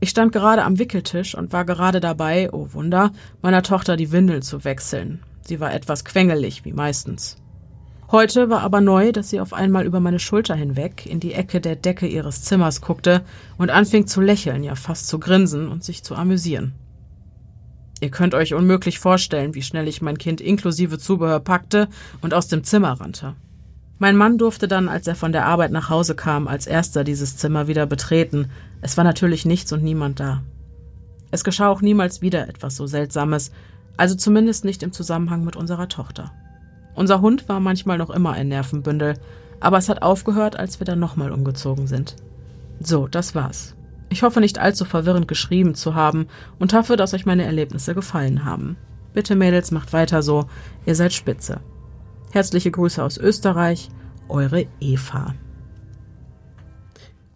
Ich stand gerade am Wickeltisch und war gerade dabei, oh Wunder, meiner Tochter die Windel zu wechseln. Sie war etwas quengelig, wie meistens. Heute war aber neu, dass sie auf einmal über meine Schulter hinweg in die Ecke der Decke ihres Zimmers guckte und anfing zu lächeln, ja fast zu grinsen und sich zu amüsieren. Ihr könnt euch unmöglich vorstellen, wie schnell ich mein Kind inklusive Zubehör packte und aus dem Zimmer rannte. Mein Mann durfte dann, als er von der Arbeit nach Hause kam, als erster dieses Zimmer wieder betreten. Es war natürlich nichts und niemand da. Es geschah auch niemals wieder etwas so Seltsames, also zumindest nicht im Zusammenhang mit unserer Tochter. Unser Hund war manchmal noch immer ein Nervenbündel, aber es hat aufgehört, als wir dann nochmal umgezogen sind. So, das war's. Ich hoffe nicht allzu verwirrend geschrieben zu haben und hoffe, dass euch meine Erlebnisse gefallen haben. Bitte Mädels, macht weiter so, ihr seid spitze. Herzliche Grüße aus Österreich, eure Eva.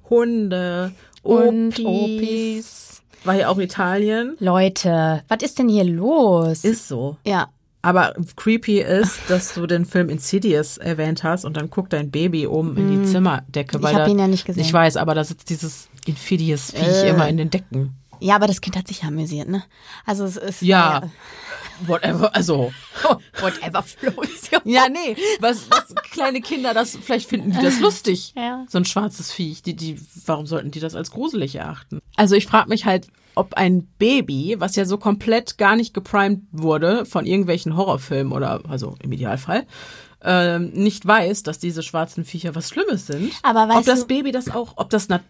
Hunde, und Opis. War hier auch Italien. Leute, was ist denn hier los? Ist so. Ja. Aber creepy ist, dass du den Film Insidious erwähnt hast und dann guckt dein Baby oben in die mm. Zimmerdecke. ich habe ihn ja nicht gesehen. Ich weiß, aber da sitzt dieses Insidious-Viech äh. immer in den Decken. Ja, aber das Kind hat sich amüsiert, ne? Also es ist. Ja. ja whatever, also. *laughs* whatever flows. ja, nee, was, was kleine Kinder, das, vielleicht finden die das lustig. Ja. So ein schwarzes Viech. Die, die, warum sollten die das als gruselig erachten? Also ich frage mich halt, ob ein Baby, was ja so komplett gar nicht geprimed wurde von irgendwelchen Horrorfilmen oder, also im Idealfall, ähm, nicht weiß, dass diese schwarzen Viecher was Schlimmes sind. Aber weißt ob das Baby das auch, ob das nat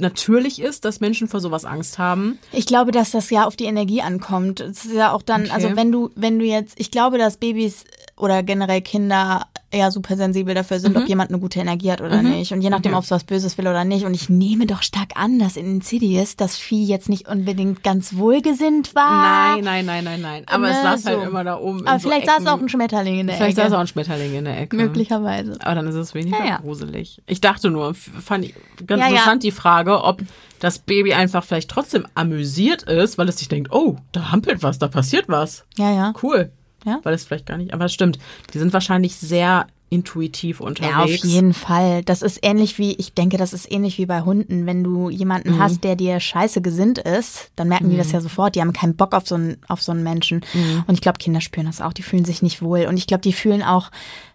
natürlich ist, dass Menschen vor sowas Angst haben. Ich glaube, dass das ja auf die Energie ankommt. Es ist ja auch dann, okay. also wenn du, wenn du jetzt, ich glaube, dass Babys oder generell Kinder eher super sensibel dafür sind, mhm. ob jemand eine gute Energie hat oder mhm. nicht. Und je nachdem, ob es was Böses will oder nicht. Und ich nehme doch stark an, dass in Insidious das Vieh jetzt nicht unbedingt ganz wohlgesinnt war. Nein, nein, nein, nein, nein. Aber ne, es saß halt so. halt immer da oben. Aber vielleicht so saß auch ein Schmetterling in der vielleicht Ecke. Vielleicht saß auch ein Schmetterling in der Ecke. Möglicherweise. Aber dann ist es weniger ja, ja. gruselig. Ich dachte nur, fand ich ganz ja, interessant die Frage, ob das Baby einfach vielleicht trotzdem amüsiert ist, weil es sich denkt, oh, da hampelt was, da passiert was. Ja, ja. Cool. Ja. Weil es vielleicht gar nicht, aber es stimmt. Die sind wahrscheinlich sehr intuitiv unterwegs. Ja, auf jeden Fall. Das ist ähnlich wie, ich denke, das ist ähnlich wie bei Hunden. Wenn du jemanden mhm. hast, der dir scheiße gesinnt ist, dann merken mhm. die das mhm. ja sofort. Die haben keinen Bock auf so einen, auf so einen Menschen. Mhm. Und ich glaube, Kinder spüren das auch. Die fühlen sich nicht wohl. Und ich glaube, die fühlen auch,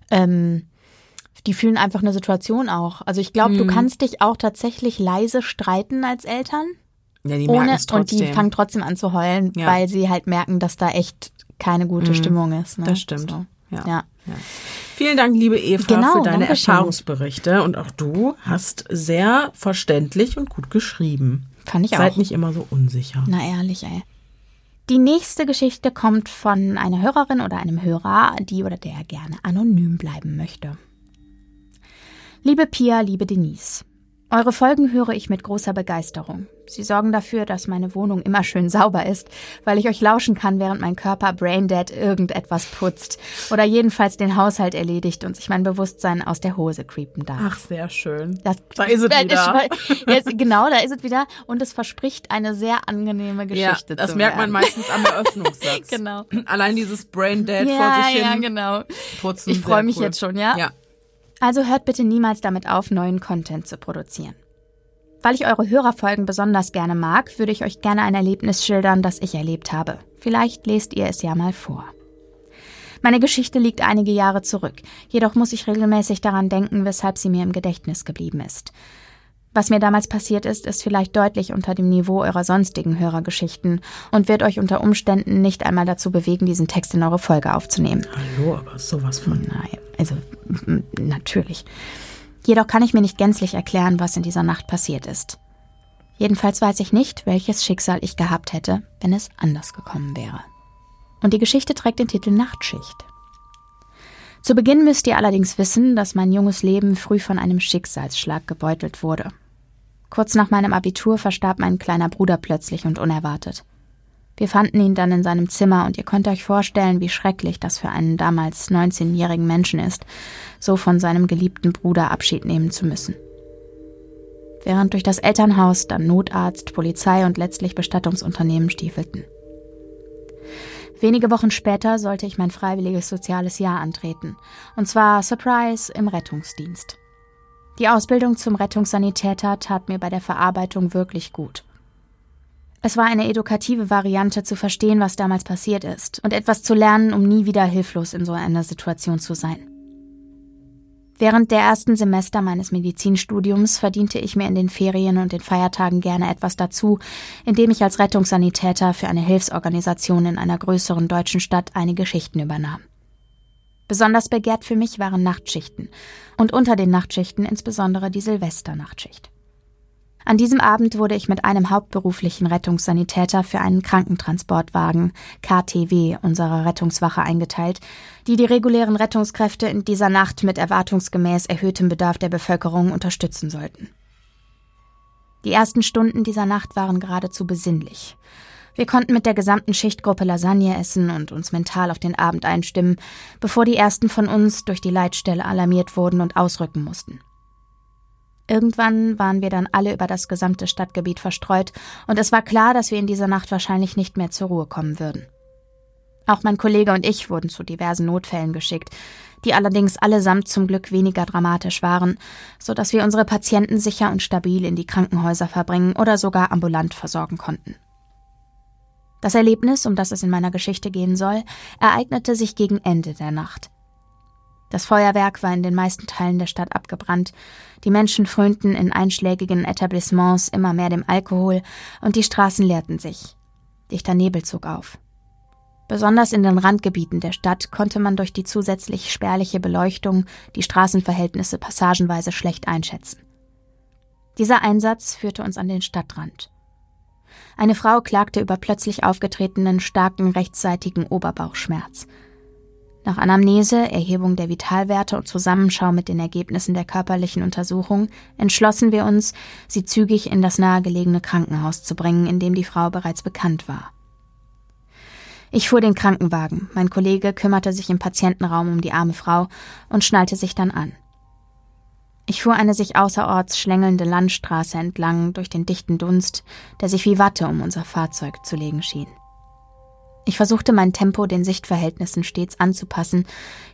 ähm, die fühlen einfach eine Situation auch. Also ich glaube, du mhm. kannst dich auch tatsächlich leise streiten als Eltern. Ja, die merken es trotzdem. Und die fangen trotzdem an zu heulen, ja. weil sie halt merken, dass da echt keine gute mhm. Stimmung ist. Ne? Das stimmt. So. Ja. ja. ja. Vielen Dank, liebe Eva, genau, für deine Erfahrungsberichte. Und auch du hast sehr verständlich und gut geschrieben. Fand ich Seid auch. Seid nicht immer so unsicher. Na ehrlich, ey. Die nächste Geschichte kommt von einer Hörerin oder einem Hörer, die oder der gerne anonym bleiben möchte. Liebe Pia, liebe Denise. Eure Folgen höre ich mit großer Begeisterung. Sie sorgen dafür, dass meine Wohnung immer schön sauber ist, weil ich euch lauschen kann, während mein Körper braindead irgendetwas putzt oder jedenfalls den Haushalt erledigt und sich mein Bewusstsein aus der Hose creepen darf. Ach, sehr schön. Das, da ist es wieder. Jetzt, genau, da ist es wieder und es verspricht eine sehr angenehme Geschichte ja, das merkt man meistens am Eröffnungssatz. *laughs* genau. Allein dieses Braindead ja, vor sich hin. Ja, genau. Putzen, ich freue mich cool. jetzt schon, ja? Ja. Also hört bitte niemals damit auf, neuen Content zu produzieren. Weil ich eure Hörerfolgen besonders gerne mag, würde ich euch gerne ein Erlebnis schildern, das ich erlebt habe. Vielleicht lest ihr es ja mal vor. Meine Geschichte liegt einige Jahre zurück, jedoch muss ich regelmäßig daran denken, weshalb sie mir im Gedächtnis geblieben ist. Was mir damals passiert ist, ist vielleicht deutlich unter dem Niveau eurer sonstigen Hörergeschichten und wird euch unter Umständen nicht einmal dazu bewegen, diesen Text in eure Folge aufzunehmen. Hallo, aber sowas von. Nein, also natürlich. Jedoch kann ich mir nicht gänzlich erklären, was in dieser Nacht passiert ist. Jedenfalls weiß ich nicht, welches Schicksal ich gehabt hätte, wenn es anders gekommen wäre. Und die Geschichte trägt den Titel Nachtschicht. Zu Beginn müsst ihr allerdings wissen, dass mein junges Leben früh von einem Schicksalsschlag gebeutelt wurde. Kurz nach meinem Abitur verstarb mein kleiner Bruder plötzlich und unerwartet. Wir fanden ihn dann in seinem Zimmer und ihr könnt euch vorstellen, wie schrecklich das für einen damals 19-jährigen Menschen ist, so von seinem geliebten Bruder Abschied nehmen zu müssen. Während durch das Elternhaus dann Notarzt, Polizei und letztlich Bestattungsunternehmen stiefelten. Wenige Wochen später sollte ich mein freiwilliges soziales Jahr antreten, und zwar Surprise im Rettungsdienst. Die Ausbildung zum Rettungssanitäter tat mir bei der Verarbeitung wirklich gut. Es war eine edukative Variante zu verstehen, was damals passiert ist und etwas zu lernen, um nie wieder hilflos in so einer Situation zu sein. Während der ersten Semester meines Medizinstudiums verdiente ich mir in den Ferien und den Feiertagen gerne etwas dazu, indem ich als Rettungssanitäter für eine Hilfsorganisation in einer größeren deutschen Stadt einige Schichten übernahm. Besonders begehrt für mich waren Nachtschichten und unter den Nachtschichten insbesondere die Silvesternachtschicht. An diesem Abend wurde ich mit einem hauptberuflichen Rettungssanitäter für einen Krankentransportwagen KTW unserer Rettungswache eingeteilt, die die regulären Rettungskräfte in dieser Nacht mit erwartungsgemäß erhöhtem Bedarf der Bevölkerung unterstützen sollten. Die ersten Stunden dieser Nacht waren geradezu besinnlich. Wir konnten mit der gesamten Schichtgruppe Lasagne essen und uns mental auf den Abend einstimmen, bevor die ersten von uns durch die Leitstelle alarmiert wurden und ausrücken mussten. Irgendwann waren wir dann alle über das gesamte Stadtgebiet verstreut, und es war klar, dass wir in dieser Nacht wahrscheinlich nicht mehr zur Ruhe kommen würden. Auch mein Kollege und ich wurden zu diversen Notfällen geschickt, die allerdings allesamt zum Glück weniger dramatisch waren, so dass wir unsere Patienten sicher und stabil in die Krankenhäuser verbringen oder sogar ambulant versorgen konnten. Das Erlebnis, um das es in meiner Geschichte gehen soll, ereignete sich gegen Ende der Nacht. Das Feuerwerk war in den meisten Teilen der Stadt abgebrannt, die Menschen frönten in einschlägigen Etablissements immer mehr dem Alkohol und die Straßen leerten sich. Dichter Nebel zog auf. Besonders in den Randgebieten der Stadt konnte man durch die zusätzlich spärliche Beleuchtung die Straßenverhältnisse passagenweise schlecht einschätzen. Dieser Einsatz führte uns an den Stadtrand. Eine Frau klagte über plötzlich aufgetretenen starken rechtsseitigen Oberbauchschmerz. Nach Anamnese, Erhebung der Vitalwerte und Zusammenschau mit den Ergebnissen der körperlichen Untersuchung entschlossen wir uns, sie zügig in das nahegelegene Krankenhaus zu bringen, in dem die Frau bereits bekannt war. Ich fuhr den Krankenwagen, mein Kollege kümmerte sich im Patientenraum um die arme Frau und schnallte sich dann an. Ich fuhr eine sich außerorts schlängelnde Landstraße entlang durch den dichten Dunst, der sich wie Watte um unser Fahrzeug zu legen schien. Ich versuchte mein Tempo den Sichtverhältnissen stets anzupassen,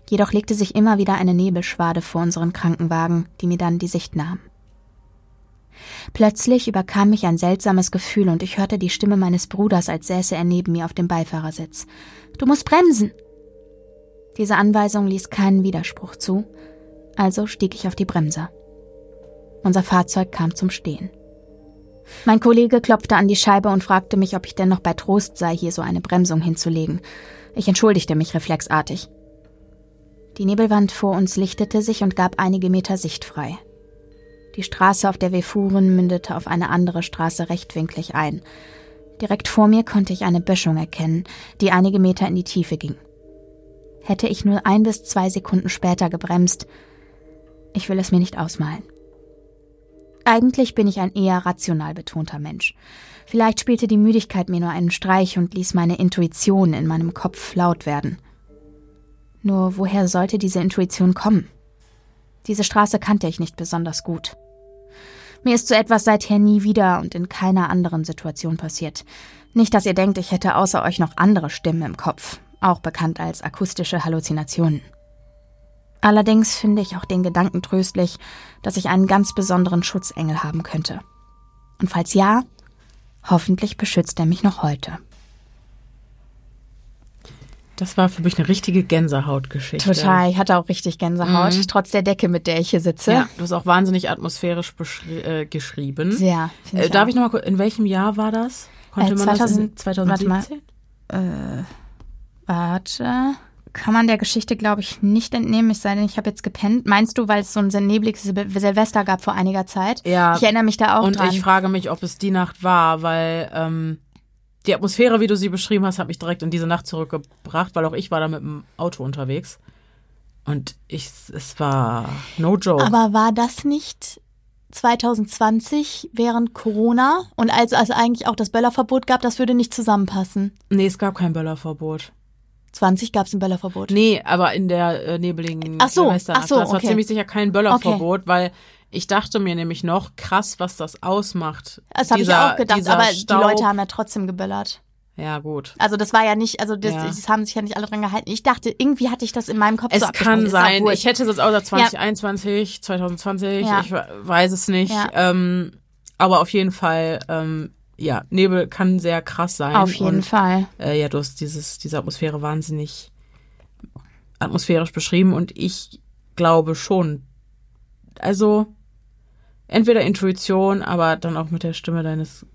jedoch legte sich immer wieder eine Nebelschwade vor unseren Krankenwagen, die mir dann die Sicht nahm. Plötzlich überkam mich ein seltsames Gefühl und ich hörte die Stimme meines Bruders, als säße er neben mir auf dem Beifahrersitz. Du musst bremsen! Diese Anweisung ließ keinen Widerspruch zu, also stieg ich auf die Bremse. Unser Fahrzeug kam zum Stehen. Mein Kollege klopfte an die Scheibe und fragte mich, ob ich denn noch bei Trost sei, hier so eine Bremsung hinzulegen. Ich entschuldigte mich reflexartig. Die Nebelwand vor uns lichtete sich und gab einige Meter Sicht frei. Die Straße, auf der wir fuhren, mündete auf eine andere Straße rechtwinklig ein. Direkt vor mir konnte ich eine Böschung erkennen, die einige Meter in die Tiefe ging. Hätte ich nur ein bis zwei Sekunden später gebremst, ich will es mir nicht ausmalen. Eigentlich bin ich ein eher rational betonter Mensch. Vielleicht spielte die Müdigkeit mir nur einen Streich und ließ meine Intuition in meinem Kopf laut werden. Nur woher sollte diese Intuition kommen? Diese Straße kannte ich nicht besonders gut. Mir ist so etwas seither nie wieder und in keiner anderen Situation passiert. Nicht, dass ihr denkt, ich hätte außer euch noch andere Stimmen im Kopf, auch bekannt als akustische Halluzinationen. Allerdings finde ich auch den Gedanken tröstlich, dass ich einen ganz besonderen Schutzengel haben könnte. Und falls ja, hoffentlich beschützt er mich noch heute. Das war für mich eine richtige Gänsehautgeschichte. Total, ich hatte auch richtig Gänsehaut, mhm. trotz der Decke, mit der ich hier sitze. Ja, du hast auch wahnsinnig atmosphärisch äh, geschrieben. Sehr. Äh, darf auch. ich nochmal, in welchem Jahr war das? Konnte äh, 2000, das 2017? Warte, mal. Äh, warte kann man der Geschichte, glaube ich, nicht entnehmen, es sei denn, ich habe jetzt gepennt. Meinst du, weil es so ein sehr nebliges Silvester gab vor einiger Zeit? Ja. Ich erinnere mich da auch und dran. Und ich frage mich, ob es die Nacht war, weil ähm, die Atmosphäre, wie du sie beschrieben hast, hat mich direkt in diese Nacht zurückgebracht, weil auch ich war da mit dem Auto unterwegs. Und ich, es war no joke. Aber war das nicht 2020 während Corona und als es eigentlich auch das Böllerverbot gab, das würde nicht zusammenpassen? Nee, es gab kein Böllerverbot. 20 gab es ein Böllerverbot. Nee, aber in der äh, nebeligen ach so, Ach so, das war ziemlich sicher kein Böllerverbot, okay. weil ich dachte mir nämlich noch, krass, was das ausmacht. Das habe ich auch gedacht, aber Staub. die Leute haben ja trotzdem geböllert. Ja, gut. Also das war ja nicht, also das, ja. das, haben sich ja nicht alle dran gehalten. Ich dachte, irgendwie hatte ich das in meinem Kopf es so Es kann sein. Ich hätte es außer 2021, ja. 2020, ja. ich weiß es nicht. Ähm, aber auf jeden Fall ähm, ja, Nebel kann sehr krass sein. Auf jeden und, Fall. Äh, ja, du hast dieses, diese Atmosphäre wahnsinnig atmosphärisch beschrieben und ich glaube schon. Also, entweder Intuition, aber dann auch mit der Stimme deines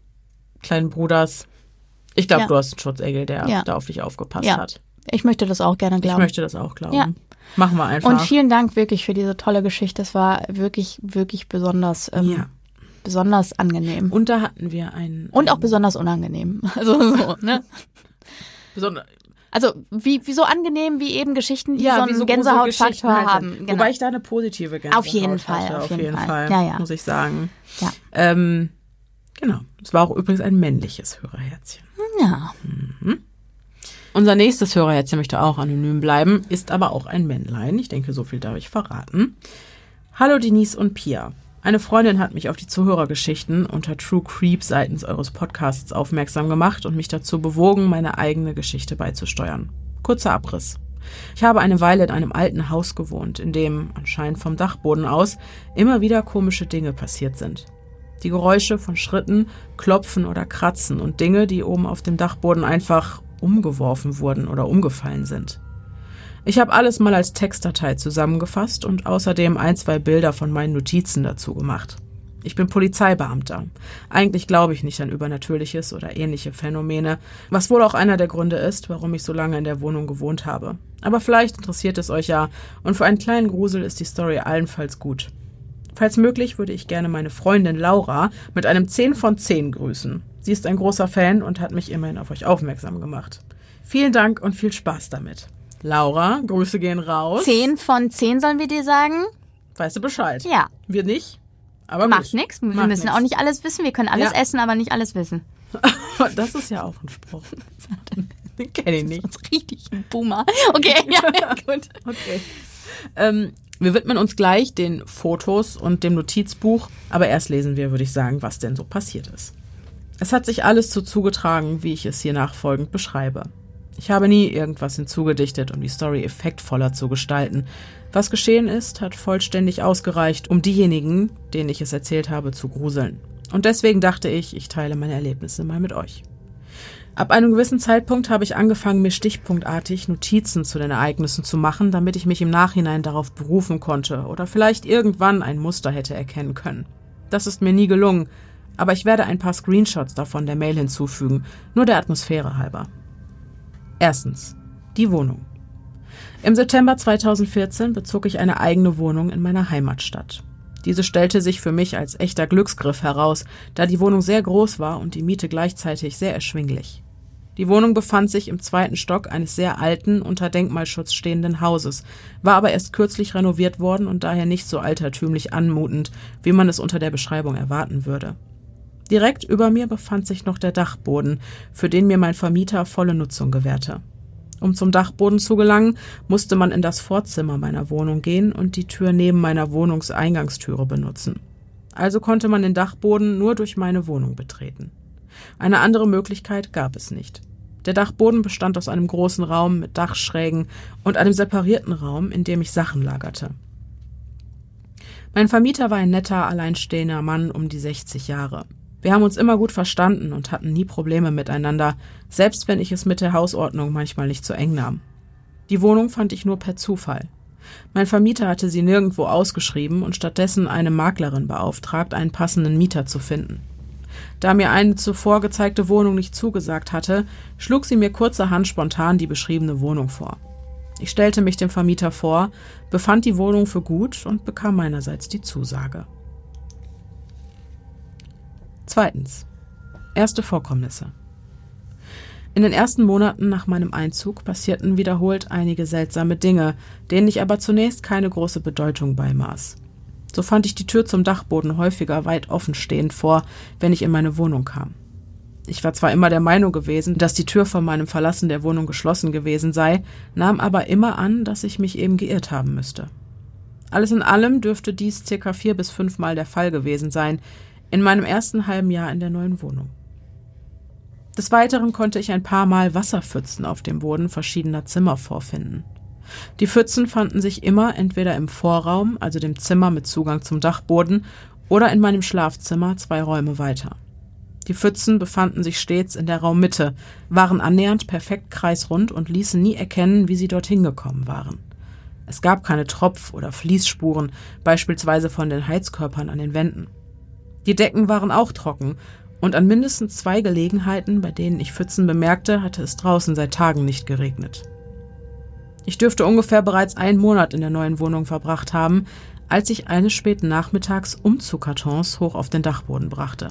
kleinen Bruders. Ich glaube, ja. du hast einen Schutzengel, der ja. da auf dich aufgepasst ja. hat. Ich möchte das auch gerne glauben. Ich möchte das auch glauben. Ja. Machen wir einfach. Und vielen Dank wirklich für diese tolle Geschichte. Es war wirklich, wirklich besonders. Ähm, ja besonders angenehm. Und da hatten wir einen. Und auch besonders unangenehm. *laughs* Also so, ne? Besonders. Also wie, wie so angenehm wie eben Geschichten, die ja, so einen so Gänsehautfaktor halt haben. Genau. Wobei ich da eine positive Gänsehaut Auf jeden Fall, hatte, auf, jeden, Fall. Fall. Ja, ja. muss ich sagen. Ja. Ähm, genau. Es war auch übrigens ein männliches Hörerherzchen. Ja. Mhm. Unser nächstes Hörerherzchen möchte auch anonym bleiben, ist aber auch ein Männlein. Ich denke, so viel darf ich verraten. Hallo Denise und Pia. Eine Freundin hat mich auf die Zuhörergeschichten unter True Creep seitens eures Podcasts aufmerksam gemacht und mich dazu bewogen, meine eigene Geschichte beizusteuern. Kurzer Abriss. Ich habe eine Weile in einem alten Haus gewohnt, in dem, anscheinend vom Dachboden aus, immer wieder komische Dinge passiert sind. Die Geräusche von Schritten, Klopfen oder Kratzen und Dinge, die oben auf dem Dachboden einfach umgeworfen wurden oder umgefallen sind. Ich habe alles mal als Textdatei zusammengefasst und außerdem ein, zwei Bilder von meinen Notizen dazu gemacht. Ich bin Polizeibeamter. Eigentlich glaube ich nicht an Übernatürliches oder ähnliche Phänomene, was wohl auch einer der Gründe ist, warum ich so lange in der Wohnung gewohnt habe. Aber vielleicht interessiert es euch ja, und für einen kleinen Grusel ist die Story allenfalls gut. Falls möglich würde ich gerne meine Freundin Laura mit einem 10 von 10 grüßen. Sie ist ein großer Fan und hat mich immerhin auf euch aufmerksam gemacht. Vielen Dank und viel Spaß damit. Laura, Grüße gehen raus. Zehn von zehn sollen wir dir sagen? Weißt du Bescheid? Ja. Wir nicht? Aber Macht nichts. Wir Macht müssen nix. auch nicht alles wissen. Wir können alles ja. essen, aber nicht alles wissen. *laughs* das ist ja auch ein Spruch. *laughs* Den kenne ich nicht. Das ist richtig ein Boomer. *laughs* Okay, ja, gut. Okay. Ähm, wir widmen uns gleich den Fotos und dem Notizbuch, aber erst lesen wir, würde ich sagen, was denn so passiert ist. Es hat sich alles so zugetragen, wie ich es hier nachfolgend beschreibe. Ich habe nie irgendwas hinzugedichtet, um die Story effektvoller zu gestalten. Was geschehen ist, hat vollständig ausgereicht, um diejenigen, denen ich es erzählt habe, zu gruseln. Und deswegen dachte ich, ich teile meine Erlebnisse mal mit euch. Ab einem gewissen Zeitpunkt habe ich angefangen, mir stichpunktartig Notizen zu den Ereignissen zu machen, damit ich mich im Nachhinein darauf berufen konnte oder vielleicht irgendwann ein Muster hätte erkennen können. Das ist mir nie gelungen, aber ich werde ein paar Screenshots davon der Mail hinzufügen, nur der Atmosphäre halber. Erstens. Die Wohnung. Im September 2014 bezog ich eine eigene Wohnung in meiner Heimatstadt. Diese stellte sich für mich als echter Glücksgriff heraus, da die Wohnung sehr groß war und die Miete gleichzeitig sehr erschwinglich. Die Wohnung befand sich im zweiten Stock eines sehr alten, unter Denkmalschutz stehenden Hauses, war aber erst kürzlich renoviert worden und daher nicht so altertümlich anmutend, wie man es unter der Beschreibung erwarten würde. Direkt über mir befand sich noch der Dachboden, für den mir mein Vermieter volle Nutzung gewährte. Um zum Dachboden zu gelangen, musste man in das Vorzimmer meiner Wohnung gehen und die Tür neben meiner Wohnungseingangstüre benutzen. Also konnte man den Dachboden nur durch meine Wohnung betreten. Eine andere Möglichkeit gab es nicht. Der Dachboden bestand aus einem großen Raum mit Dachschrägen und einem separierten Raum, in dem ich Sachen lagerte. Mein Vermieter war ein netter, alleinstehender Mann um die 60 Jahre. Wir haben uns immer gut verstanden und hatten nie Probleme miteinander, selbst wenn ich es mit der Hausordnung manchmal nicht so eng nahm. Die Wohnung fand ich nur per Zufall. Mein Vermieter hatte sie nirgendwo ausgeschrieben und stattdessen eine Maklerin beauftragt, einen passenden Mieter zu finden. Da mir eine zuvor gezeigte Wohnung nicht zugesagt hatte, schlug sie mir kurzerhand spontan die beschriebene Wohnung vor. Ich stellte mich dem Vermieter vor, befand die Wohnung für gut und bekam meinerseits die Zusage. Zweitens. Erste Vorkommnisse. In den ersten Monaten nach meinem Einzug passierten wiederholt einige seltsame Dinge, denen ich aber zunächst keine große Bedeutung beimaß. So fand ich die Tür zum Dachboden häufiger weit offen stehend vor, wenn ich in meine Wohnung kam. Ich war zwar immer der Meinung gewesen, dass die Tür vor meinem Verlassen der Wohnung geschlossen gewesen sei, nahm aber immer an, dass ich mich eben geirrt haben müsste. Alles in allem dürfte dies circa vier bis fünfmal der Fall gewesen sein, in meinem ersten halben Jahr in der neuen Wohnung. Des Weiteren konnte ich ein paar Mal Wasserpfützen auf dem Boden verschiedener Zimmer vorfinden. Die Pfützen fanden sich immer entweder im Vorraum, also dem Zimmer mit Zugang zum Dachboden, oder in meinem Schlafzimmer zwei Räume weiter. Die Pfützen befanden sich stets in der Raummitte, waren annähernd perfekt kreisrund und ließen nie erkennen, wie sie dorthin gekommen waren. Es gab keine Tropf- oder Fließspuren, beispielsweise von den Heizkörpern an den Wänden. Die Decken waren auch trocken, und an mindestens zwei Gelegenheiten, bei denen ich Pfützen bemerkte, hatte es draußen seit Tagen nicht geregnet. Ich dürfte ungefähr bereits einen Monat in der neuen Wohnung verbracht haben, als ich eines späten Nachmittags Umzugkartons hoch auf den Dachboden brachte.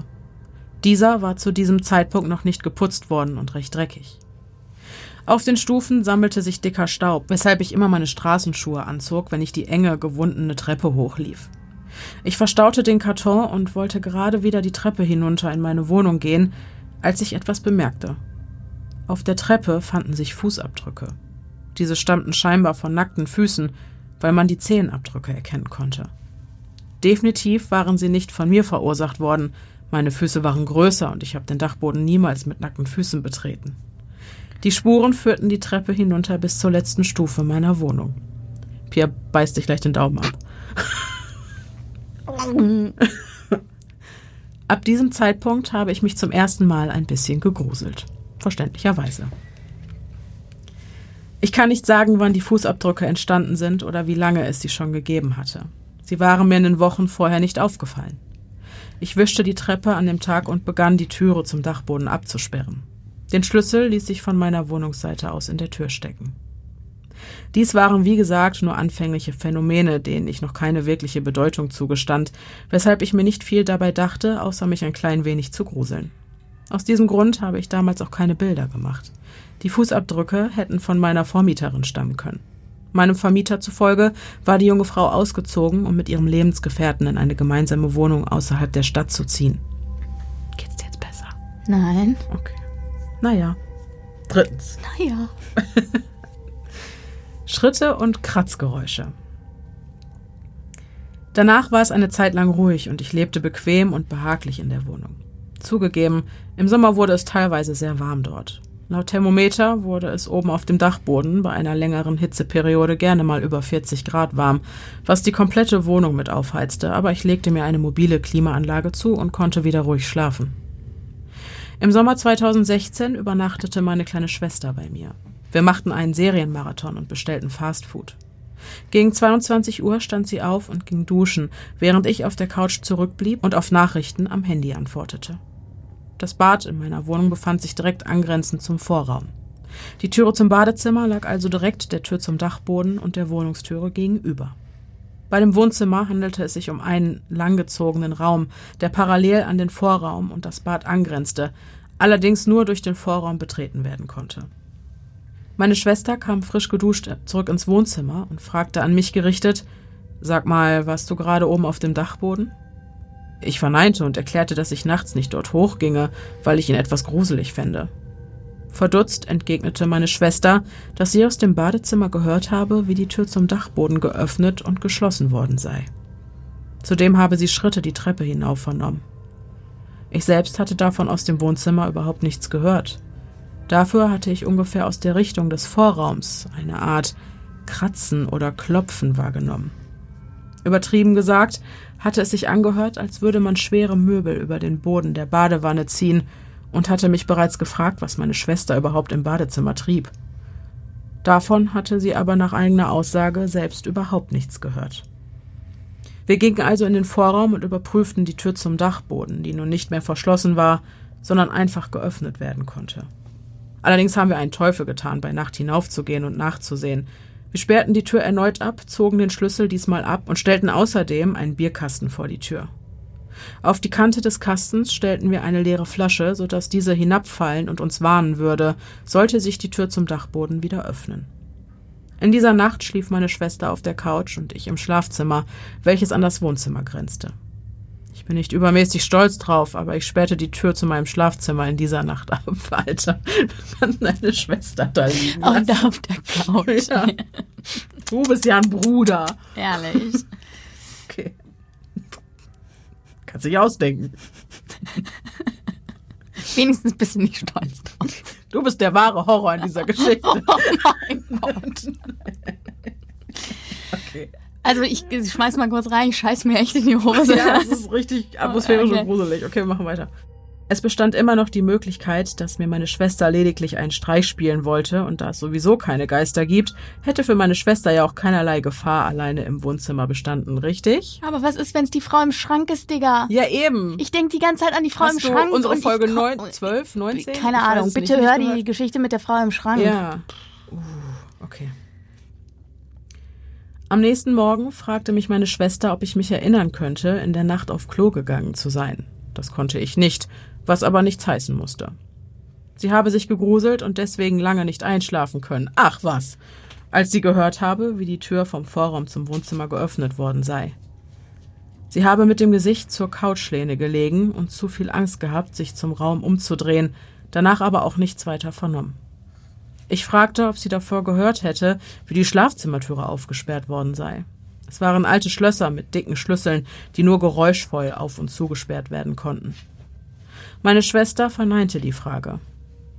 Dieser war zu diesem Zeitpunkt noch nicht geputzt worden und recht dreckig. Auf den Stufen sammelte sich dicker Staub, weshalb ich immer meine Straßenschuhe anzog, wenn ich die enge, gewundene Treppe hochlief. Ich verstaute den Karton und wollte gerade wieder die Treppe hinunter in meine Wohnung gehen, als ich etwas bemerkte. Auf der Treppe fanden sich Fußabdrücke. Diese stammten scheinbar von nackten Füßen, weil man die Zehenabdrücke erkennen konnte. Definitiv waren sie nicht von mir verursacht worden. Meine Füße waren größer und ich habe den Dachboden niemals mit nackten Füßen betreten. Die Spuren führten die Treppe hinunter bis zur letzten Stufe meiner Wohnung. Pierre beißt sich gleich den Daumen ab. *laughs* *laughs* Ab diesem Zeitpunkt habe ich mich zum ersten Mal ein bisschen gegruselt. Verständlicherweise. Ich kann nicht sagen, wann die Fußabdrücke entstanden sind oder wie lange es sie schon gegeben hatte. Sie waren mir in den Wochen vorher nicht aufgefallen. Ich wischte die Treppe an dem Tag und begann, die Türe zum Dachboden abzusperren. Den Schlüssel ließ ich von meiner Wohnungsseite aus in der Tür stecken. Dies waren, wie gesagt, nur anfängliche Phänomene, denen ich noch keine wirkliche Bedeutung zugestand, weshalb ich mir nicht viel dabei dachte, außer mich ein klein wenig zu gruseln. Aus diesem Grund habe ich damals auch keine Bilder gemacht. Die Fußabdrücke hätten von meiner Vormieterin stammen können. Meinem Vermieter zufolge war die junge Frau ausgezogen, um mit ihrem Lebensgefährten in eine gemeinsame Wohnung außerhalb der Stadt zu ziehen. Geht's dir jetzt besser? Nein. Okay. Naja. Drittens. Naja. *laughs* Schritte und Kratzgeräusche. Danach war es eine Zeit lang ruhig und ich lebte bequem und behaglich in der Wohnung. Zugegeben, im Sommer wurde es teilweise sehr warm dort. Laut Thermometer wurde es oben auf dem Dachboden bei einer längeren Hitzeperiode gerne mal über 40 Grad warm, was die komplette Wohnung mit aufheizte, aber ich legte mir eine mobile Klimaanlage zu und konnte wieder ruhig schlafen. Im Sommer 2016 übernachtete meine kleine Schwester bei mir. Wir machten einen Serienmarathon und bestellten Fastfood. Gegen 22 Uhr stand sie auf und ging duschen, während ich auf der Couch zurückblieb und auf Nachrichten am Handy antwortete. Das Bad in meiner Wohnung befand sich direkt angrenzend zum Vorraum. Die Türe zum Badezimmer lag also direkt der Tür zum Dachboden und der Wohnungstüre gegenüber. Bei dem Wohnzimmer handelte es sich um einen langgezogenen Raum, der parallel an den Vorraum und das Bad angrenzte, allerdings nur durch den Vorraum betreten werden konnte. Meine Schwester kam frisch geduscht zurück ins Wohnzimmer und fragte an mich gerichtet Sag mal, warst du gerade oben auf dem Dachboden? Ich verneinte und erklärte, dass ich nachts nicht dort hochginge, weil ich ihn etwas gruselig fände. Verdutzt entgegnete meine Schwester, dass sie aus dem Badezimmer gehört habe, wie die Tür zum Dachboden geöffnet und geschlossen worden sei. Zudem habe sie Schritte die Treppe hinauf vernommen. Ich selbst hatte davon aus dem Wohnzimmer überhaupt nichts gehört. Dafür hatte ich ungefähr aus der Richtung des Vorraums eine Art Kratzen oder Klopfen wahrgenommen. Übertrieben gesagt, hatte es sich angehört, als würde man schwere Möbel über den Boden der Badewanne ziehen und hatte mich bereits gefragt, was meine Schwester überhaupt im Badezimmer trieb. Davon hatte sie aber nach eigener Aussage selbst überhaupt nichts gehört. Wir gingen also in den Vorraum und überprüften die Tür zum Dachboden, die nun nicht mehr verschlossen war, sondern einfach geöffnet werden konnte. Allerdings haben wir einen Teufel getan, bei Nacht hinaufzugehen und nachzusehen, wir sperrten die Tür erneut ab, zogen den Schlüssel diesmal ab und stellten außerdem einen Bierkasten vor die Tür. Auf die Kante des Kastens stellten wir eine leere Flasche, sodass diese hinabfallen und uns warnen würde, sollte sich die Tür zum Dachboden wieder öffnen. In dieser Nacht schlief meine Schwester auf der Couch und ich im Schlafzimmer, welches an das Wohnzimmer grenzte. Ich bin nicht übermäßig stolz drauf, aber ich sperrte die Tür zu meinem Schlafzimmer in dieser Nacht ab, *laughs* Alter. Dann deine Schwester da liegen. Auch da auf der Couch. Ja. Du bist ja ein Bruder. Ehrlich. Okay. Kannst dich ausdenken. Wenigstens bist du nicht stolz drauf. Du bist der wahre Horror in dieser *laughs* Geschichte. Oh mein Gott. *laughs* Okay. Also ich, ich schmeiß mal kurz rein, ich scheiß mir echt in die Hose. *laughs* Ja, das ist richtig *laughs* atmosphärisch okay. und gruselig. Okay, wir machen weiter. Es bestand immer noch die Möglichkeit, dass mir meine Schwester lediglich einen Streich spielen wollte, und da es sowieso keine Geister gibt, hätte für meine Schwester ja auch keinerlei Gefahr alleine im Wohnzimmer bestanden, richtig? Aber was ist, wenn's die Frau im Schrank ist, Digga? Ja, eben. Ich denk die ganze Zeit an die Frau Hast im Schrank. Du unsere Folge 9, 12, 19? Keine Ahnung. Bitte hör die Geschichte mit der Frau im Schrank. Ja. Uh, okay. Am nächsten Morgen fragte mich meine Schwester, ob ich mich erinnern könnte, in der Nacht auf Klo gegangen zu sein. Das konnte ich nicht, was aber nichts heißen musste. Sie habe sich gegruselt und deswegen lange nicht einschlafen können. Ach was! Als sie gehört habe, wie die Tür vom Vorraum zum Wohnzimmer geöffnet worden sei. Sie habe mit dem Gesicht zur Couchlehne gelegen und zu viel Angst gehabt, sich zum Raum umzudrehen, danach aber auch nichts weiter vernommen. Ich fragte, ob sie davor gehört hätte, wie die Schlafzimmertüre aufgesperrt worden sei. Es waren alte Schlösser mit dicken Schlüsseln, die nur geräuschvoll auf und zugesperrt werden konnten. Meine Schwester verneinte die Frage.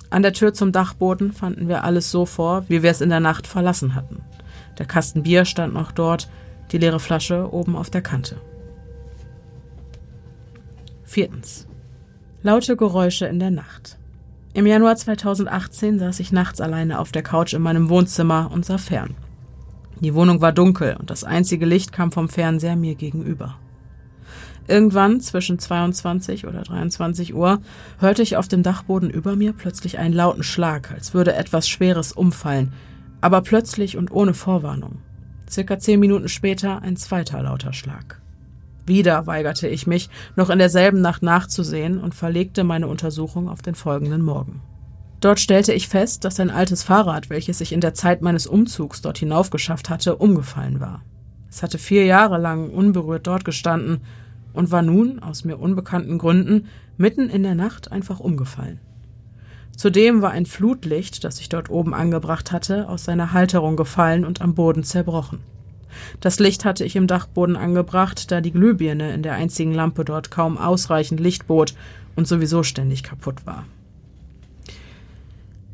An der Tür zum Dachboden fanden wir alles so vor, wie wir es in der Nacht verlassen hatten. Der Kasten Bier stand noch dort, die leere Flasche oben auf der Kante. Viertens. Laute Geräusche in der Nacht. Im Januar 2018 saß ich nachts alleine auf der Couch in meinem Wohnzimmer und sah fern. Die Wohnung war dunkel und das einzige Licht kam vom Fernseher mir gegenüber. Irgendwann zwischen 22 oder 23 Uhr hörte ich auf dem Dachboden über mir plötzlich einen lauten Schlag, als würde etwas Schweres umfallen, aber plötzlich und ohne Vorwarnung. Circa zehn Minuten später ein zweiter lauter Schlag. Wieder weigerte ich mich, noch in derselben Nacht nachzusehen und verlegte meine Untersuchung auf den folgenden Morgen. Dort stellte ich fest, dass ein altes Fahrrad, welches ich in der Zeit meines Umzugs dort hinaufgeschafft hatte, umgefallen war. Es hatte vier Jahre lang unberührt dort gestanden und war nun, aus mir unbekannten Gründen, mitten in der Nacht einfach umgefallen. Zudem war ein Flutlicht, das ich dort oben angebracht hatte, aus seiner Halterung gefallen und am Boden zerbrochen. Das Licht hatte ich im Dachboden angebracht, da die Glühbirne in der einzigen Lampe dort kaum ausreichend Licht bot und sowieso ständig kaputt war.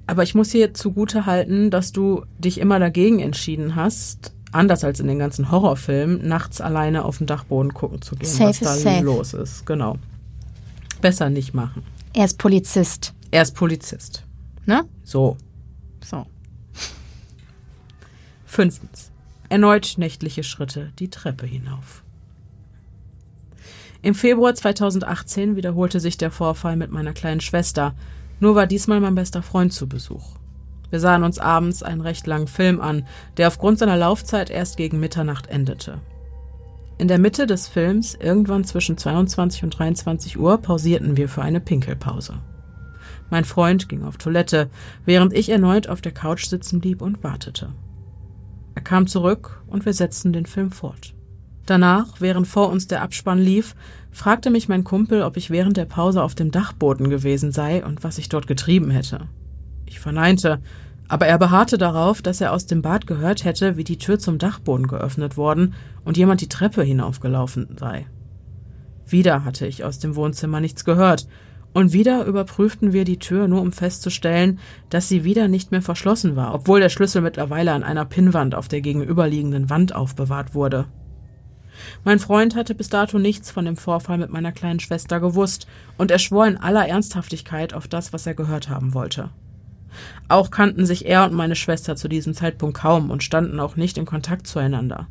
Aber ich muss hier zugute halten, dass du dich immer dagegen entschieden hast, anders als in den ganzen Horrorfilmen, nachts alleine auf dem Dachboden gucken zu gehen, safe was da safe. los ist. Genau. Besser nicht machen. Er ist Polizist. Er ist Polizist. Ne? So. So. Fünftens. Erneut nächtliche Schritte die Treppe hinauf. Im Februar 2018 wiederholte sich der Vorfall mit meiner kleinen Schwester, nur war diesmal mein bester Freund zu Besuch. Wir sahen uns abends einen recht langen Film an, der aufgrund seiner Laufzeit erst gegen Mitternacht endete. In der Mitte des Films, irgendwann zwischen 22 und 23 Uhr, pausierten wir für eine Pinkelpause. Mein Freund ging auf Toilette, während ich erneut auf der Couch sitzen blieb und wartete. Er kam zurück und wir setzten den Film fort. Danach, während vor uns der Abspann lief, fragte mich mein Kumpel, ob ich während der Pause auf dem Dachboden gewesen sei und was ich dort getrieben hätte. Ich verneinte, aber er beharrte darauf, dass er aus dem Bad gehört hätte, wie die Tür zum Dachboden geöffnet worden und jemand die Treppe hinaufgelaufen sei. Wieder hatte ich aus dem Wohnzimmer nichts gehört, und wieder überprüften wir die Tür, nur um festzustellen, dass sie wieder nicht mehr verschlossen war, obwohl der Schlüssel mittlerweile an einer Pinnwand auf der gegenüberliegenden Wand aufbewahrt wurde. Mein Freund hatte bis dato nichts von dem Vorfall mit meiner kleinen Schwester gewusst, und er schwor in aller Ernsthaftigkeit auf das, was er gehört haben wollte. Auch kannten sich er und meine Schwester zu diesem Zeitpunkt kaum und standen auch nicht in Kontakt zueinander.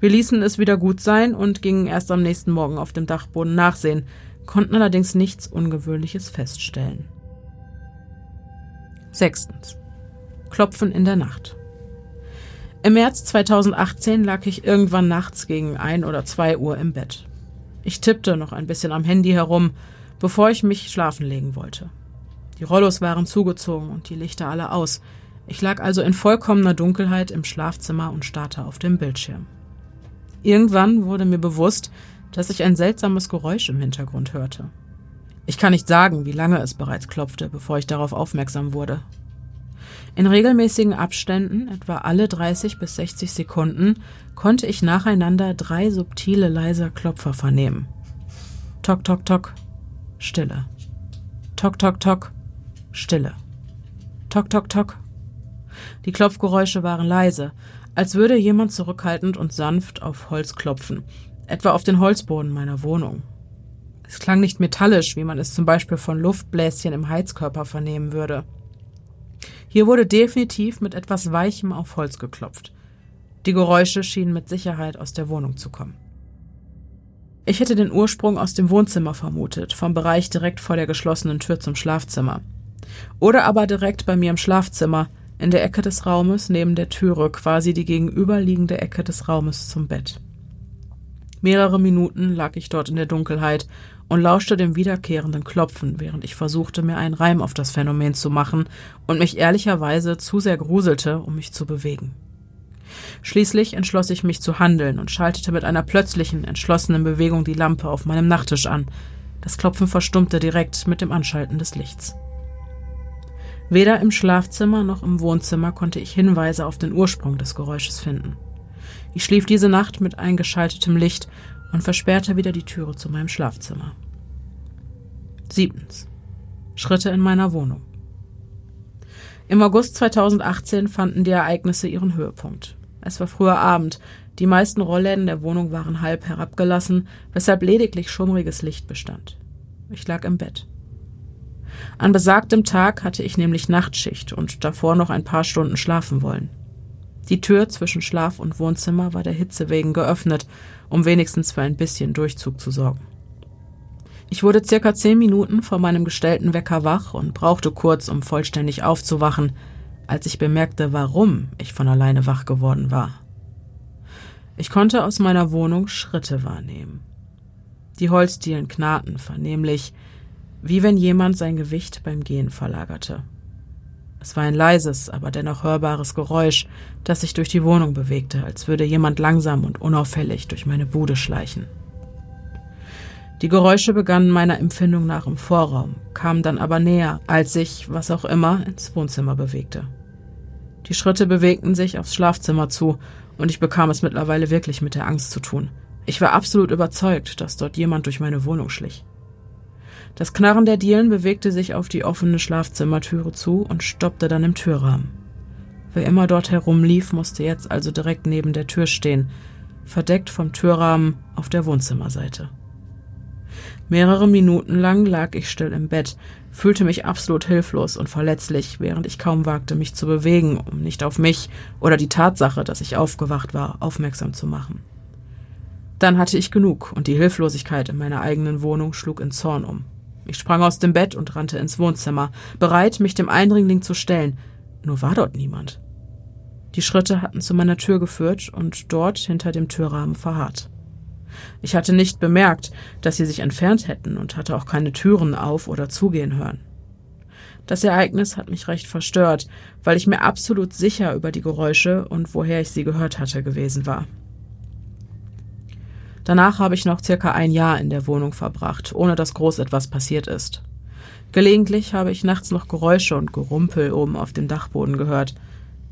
Wir ließen es wieder gut sein und gingen erst am nächsten Morgen auf dem Dachboden nachsehen, konnten allerdings nichts Ungewöhnliches feststellen. Sechstens. Klopfen in der Nacht. Im März 2018 lag ich irgendwann nachts gegen ein oder zwei Uhr im Bett. Ich tippte noch ein bisschen am Handy herum, bevor ich mich schlafen legen wollte. Die Rollos waren zugezogen und die Lichter alle aus. Ich lag also in vollkommener Dunkelheit im Schlafzimmer und starrte auf dem Bildschirm. Irgendwann wurde mir bewusst, dass ich ein seltsames Geräusch im Hintergrund hörte. Ich kann nicht sagen, wie lange es bereits klopfte, bevor ich darauf aufmerksam wurde. In regelmäßigen Abständen, etwa alle 30 bis 60 Sekunden, konnte ich nacheinander drei subtile leise Klopfer vernehmen. Tok, tok, tok, Stille. Tok, tok, tok, Stille. Tok, tok, tok. Die Klopfgeräusche waren leise, als würde jemand zurückhaltend und sanft auf Holz klopfen, etwa auf den Holzboden meiner Wohnung. Es klang nicht metallisch, wie man es zum Beispiel von Luftbläschen im Heizkörper vernehmen würde. Hier wurde definitiv mit etwas Weichem auf Holz geklopft. Die Geräusche schienen mit Sicherheit aus der Wohnung zu kommen. Ich hätte den Ursprung aus dem Wohnzimmer vermutet, vom Bereich direkt vor der geschlossenen Tür zum Schlafzimmer. Oder aber direkt bei mir im Schlafzimmer, in der Ecke des Raumes neben der Türe, quasi die gegenüberliegende Ecke des Raumes zum Bett. Mehrere Minuten lag ich dort in der Dunkelheit und lauschte dem wiederkehrenden Klopfen, während ich versuchte, mir einen Reim auf das Phänomen zu machen und mich ehrlicherweise zu sehr gruselte, um mich zu bewegen. Schließlich entschloss ich mich zu handeln und schaltete mit einer plötzlichen, entschlossenen Bewegung die Lampe auf meinem Nachttisch an. Das Klopfen verstummte direkt mit dem Anschalten des Lichts. Weder im Schlafzimmer noch im Wohnzimmer konnte ich Hinweise auf den Ursprung des Geräusches finden. Ich schlief diese Nacht mit eingeschaltetem Licht und versperrte wieder die Türe zu meinem Schlafzimmer. Siebtens. Schritte in meiner Wohnung. Im August 2018 fanden die Ereignisse ihren Höhepunkt. Es war früher Abend, die meisten Rollläden der Wohnung waren halb herabgelassen, weshalb lediglich schummriges Licht bestand. Ich lag im Bett. An besagtem Tag hatte ich nämlich Nachtschicht und davor noch ein paar Stunden schlafen wollen. Die Tür zwischen Schlaf und Wohnzimmer war der Hitze wegen geöffnet, um wenigstens für ein bisschen Durchzug zu sorgen. Ich wurde circa zehn Minuten vor meinem gestellten Wecker wach und brauchte kurz, um vollständig aufzuwachen, als ich bemerkte, warum ich von alleine wach geworden war. Ich konnte aus meiner Wohnung Schritte wahrnehmen. Die Holzdielen knarrten vernehmlich, wie wenn jemand sein Gewicht beim Gehen verlagerte. Es war ein leises, aber dennoch hörbares Geräusch, das sich durch die Wohnung bewegte, als würde jemand langsam und unauffällig durch meine Bude schleichen. Die Geräusche begannen meiner Empfindung nach im Vorraum, kamen dann aber näher, als ich, was auch immer, ins Wohnzimmer bewegte. Die Schritte bewegten sich aufs Schlafzimmer zu, und ich bekam es mittlerweile wirklich mit der Angst zu tun. Ich war absolut überzeugt, dass dort jemand durch meine Wohnung schlich. Das Knarren der Dielen bewegte sich auf die offene Schlafzimmertüre zu und stoppte dann im Türrahmen. Wer immer dort herumlief, musste jetzt also direkt neben der Tür stehen, verdeckt vom Türrahmen auf der Wohnzimmerseite. Mehrere Minuten lang lag ich still im Bett, fühlte mich absolut hilflos und verletzlich, während ich kaum wagte, mich zu bewegen, um nicht auf mich oder die Tatsache, dass ich aufgewacht war, aufmerksam zu machen. Dann hatte ich genug, und die Hilflosigkeit in meiner eigenen Wohnung schlug in Zorn um. Ich sprang aus dem Bett und rannte ins Wohnzimmer, bereit, mich dem Eindringling zu stellen. Nur war dort niemand. Die Schritte hatten zu meiner Tür geführt und dort hinter dem Türrahmen verharrt. Ich hatte nicht bemerkt, dass sie sich entfernt hätten und hatte auch keine Türen auf oder zugehen hören. Das Ereignis hat mich recht verstört, weil ich mir absolut sicher über die Geräusche und woher ich sie gehört hatte gewesen war. Danach habe ich noch circa ein Jahr in der Wohnung verbracht, ohne dass groß etwas passiert ist. Gelegentlich habe ich nachts noch Geräusche und Gerumpel oben auf dem Dachboden gehört.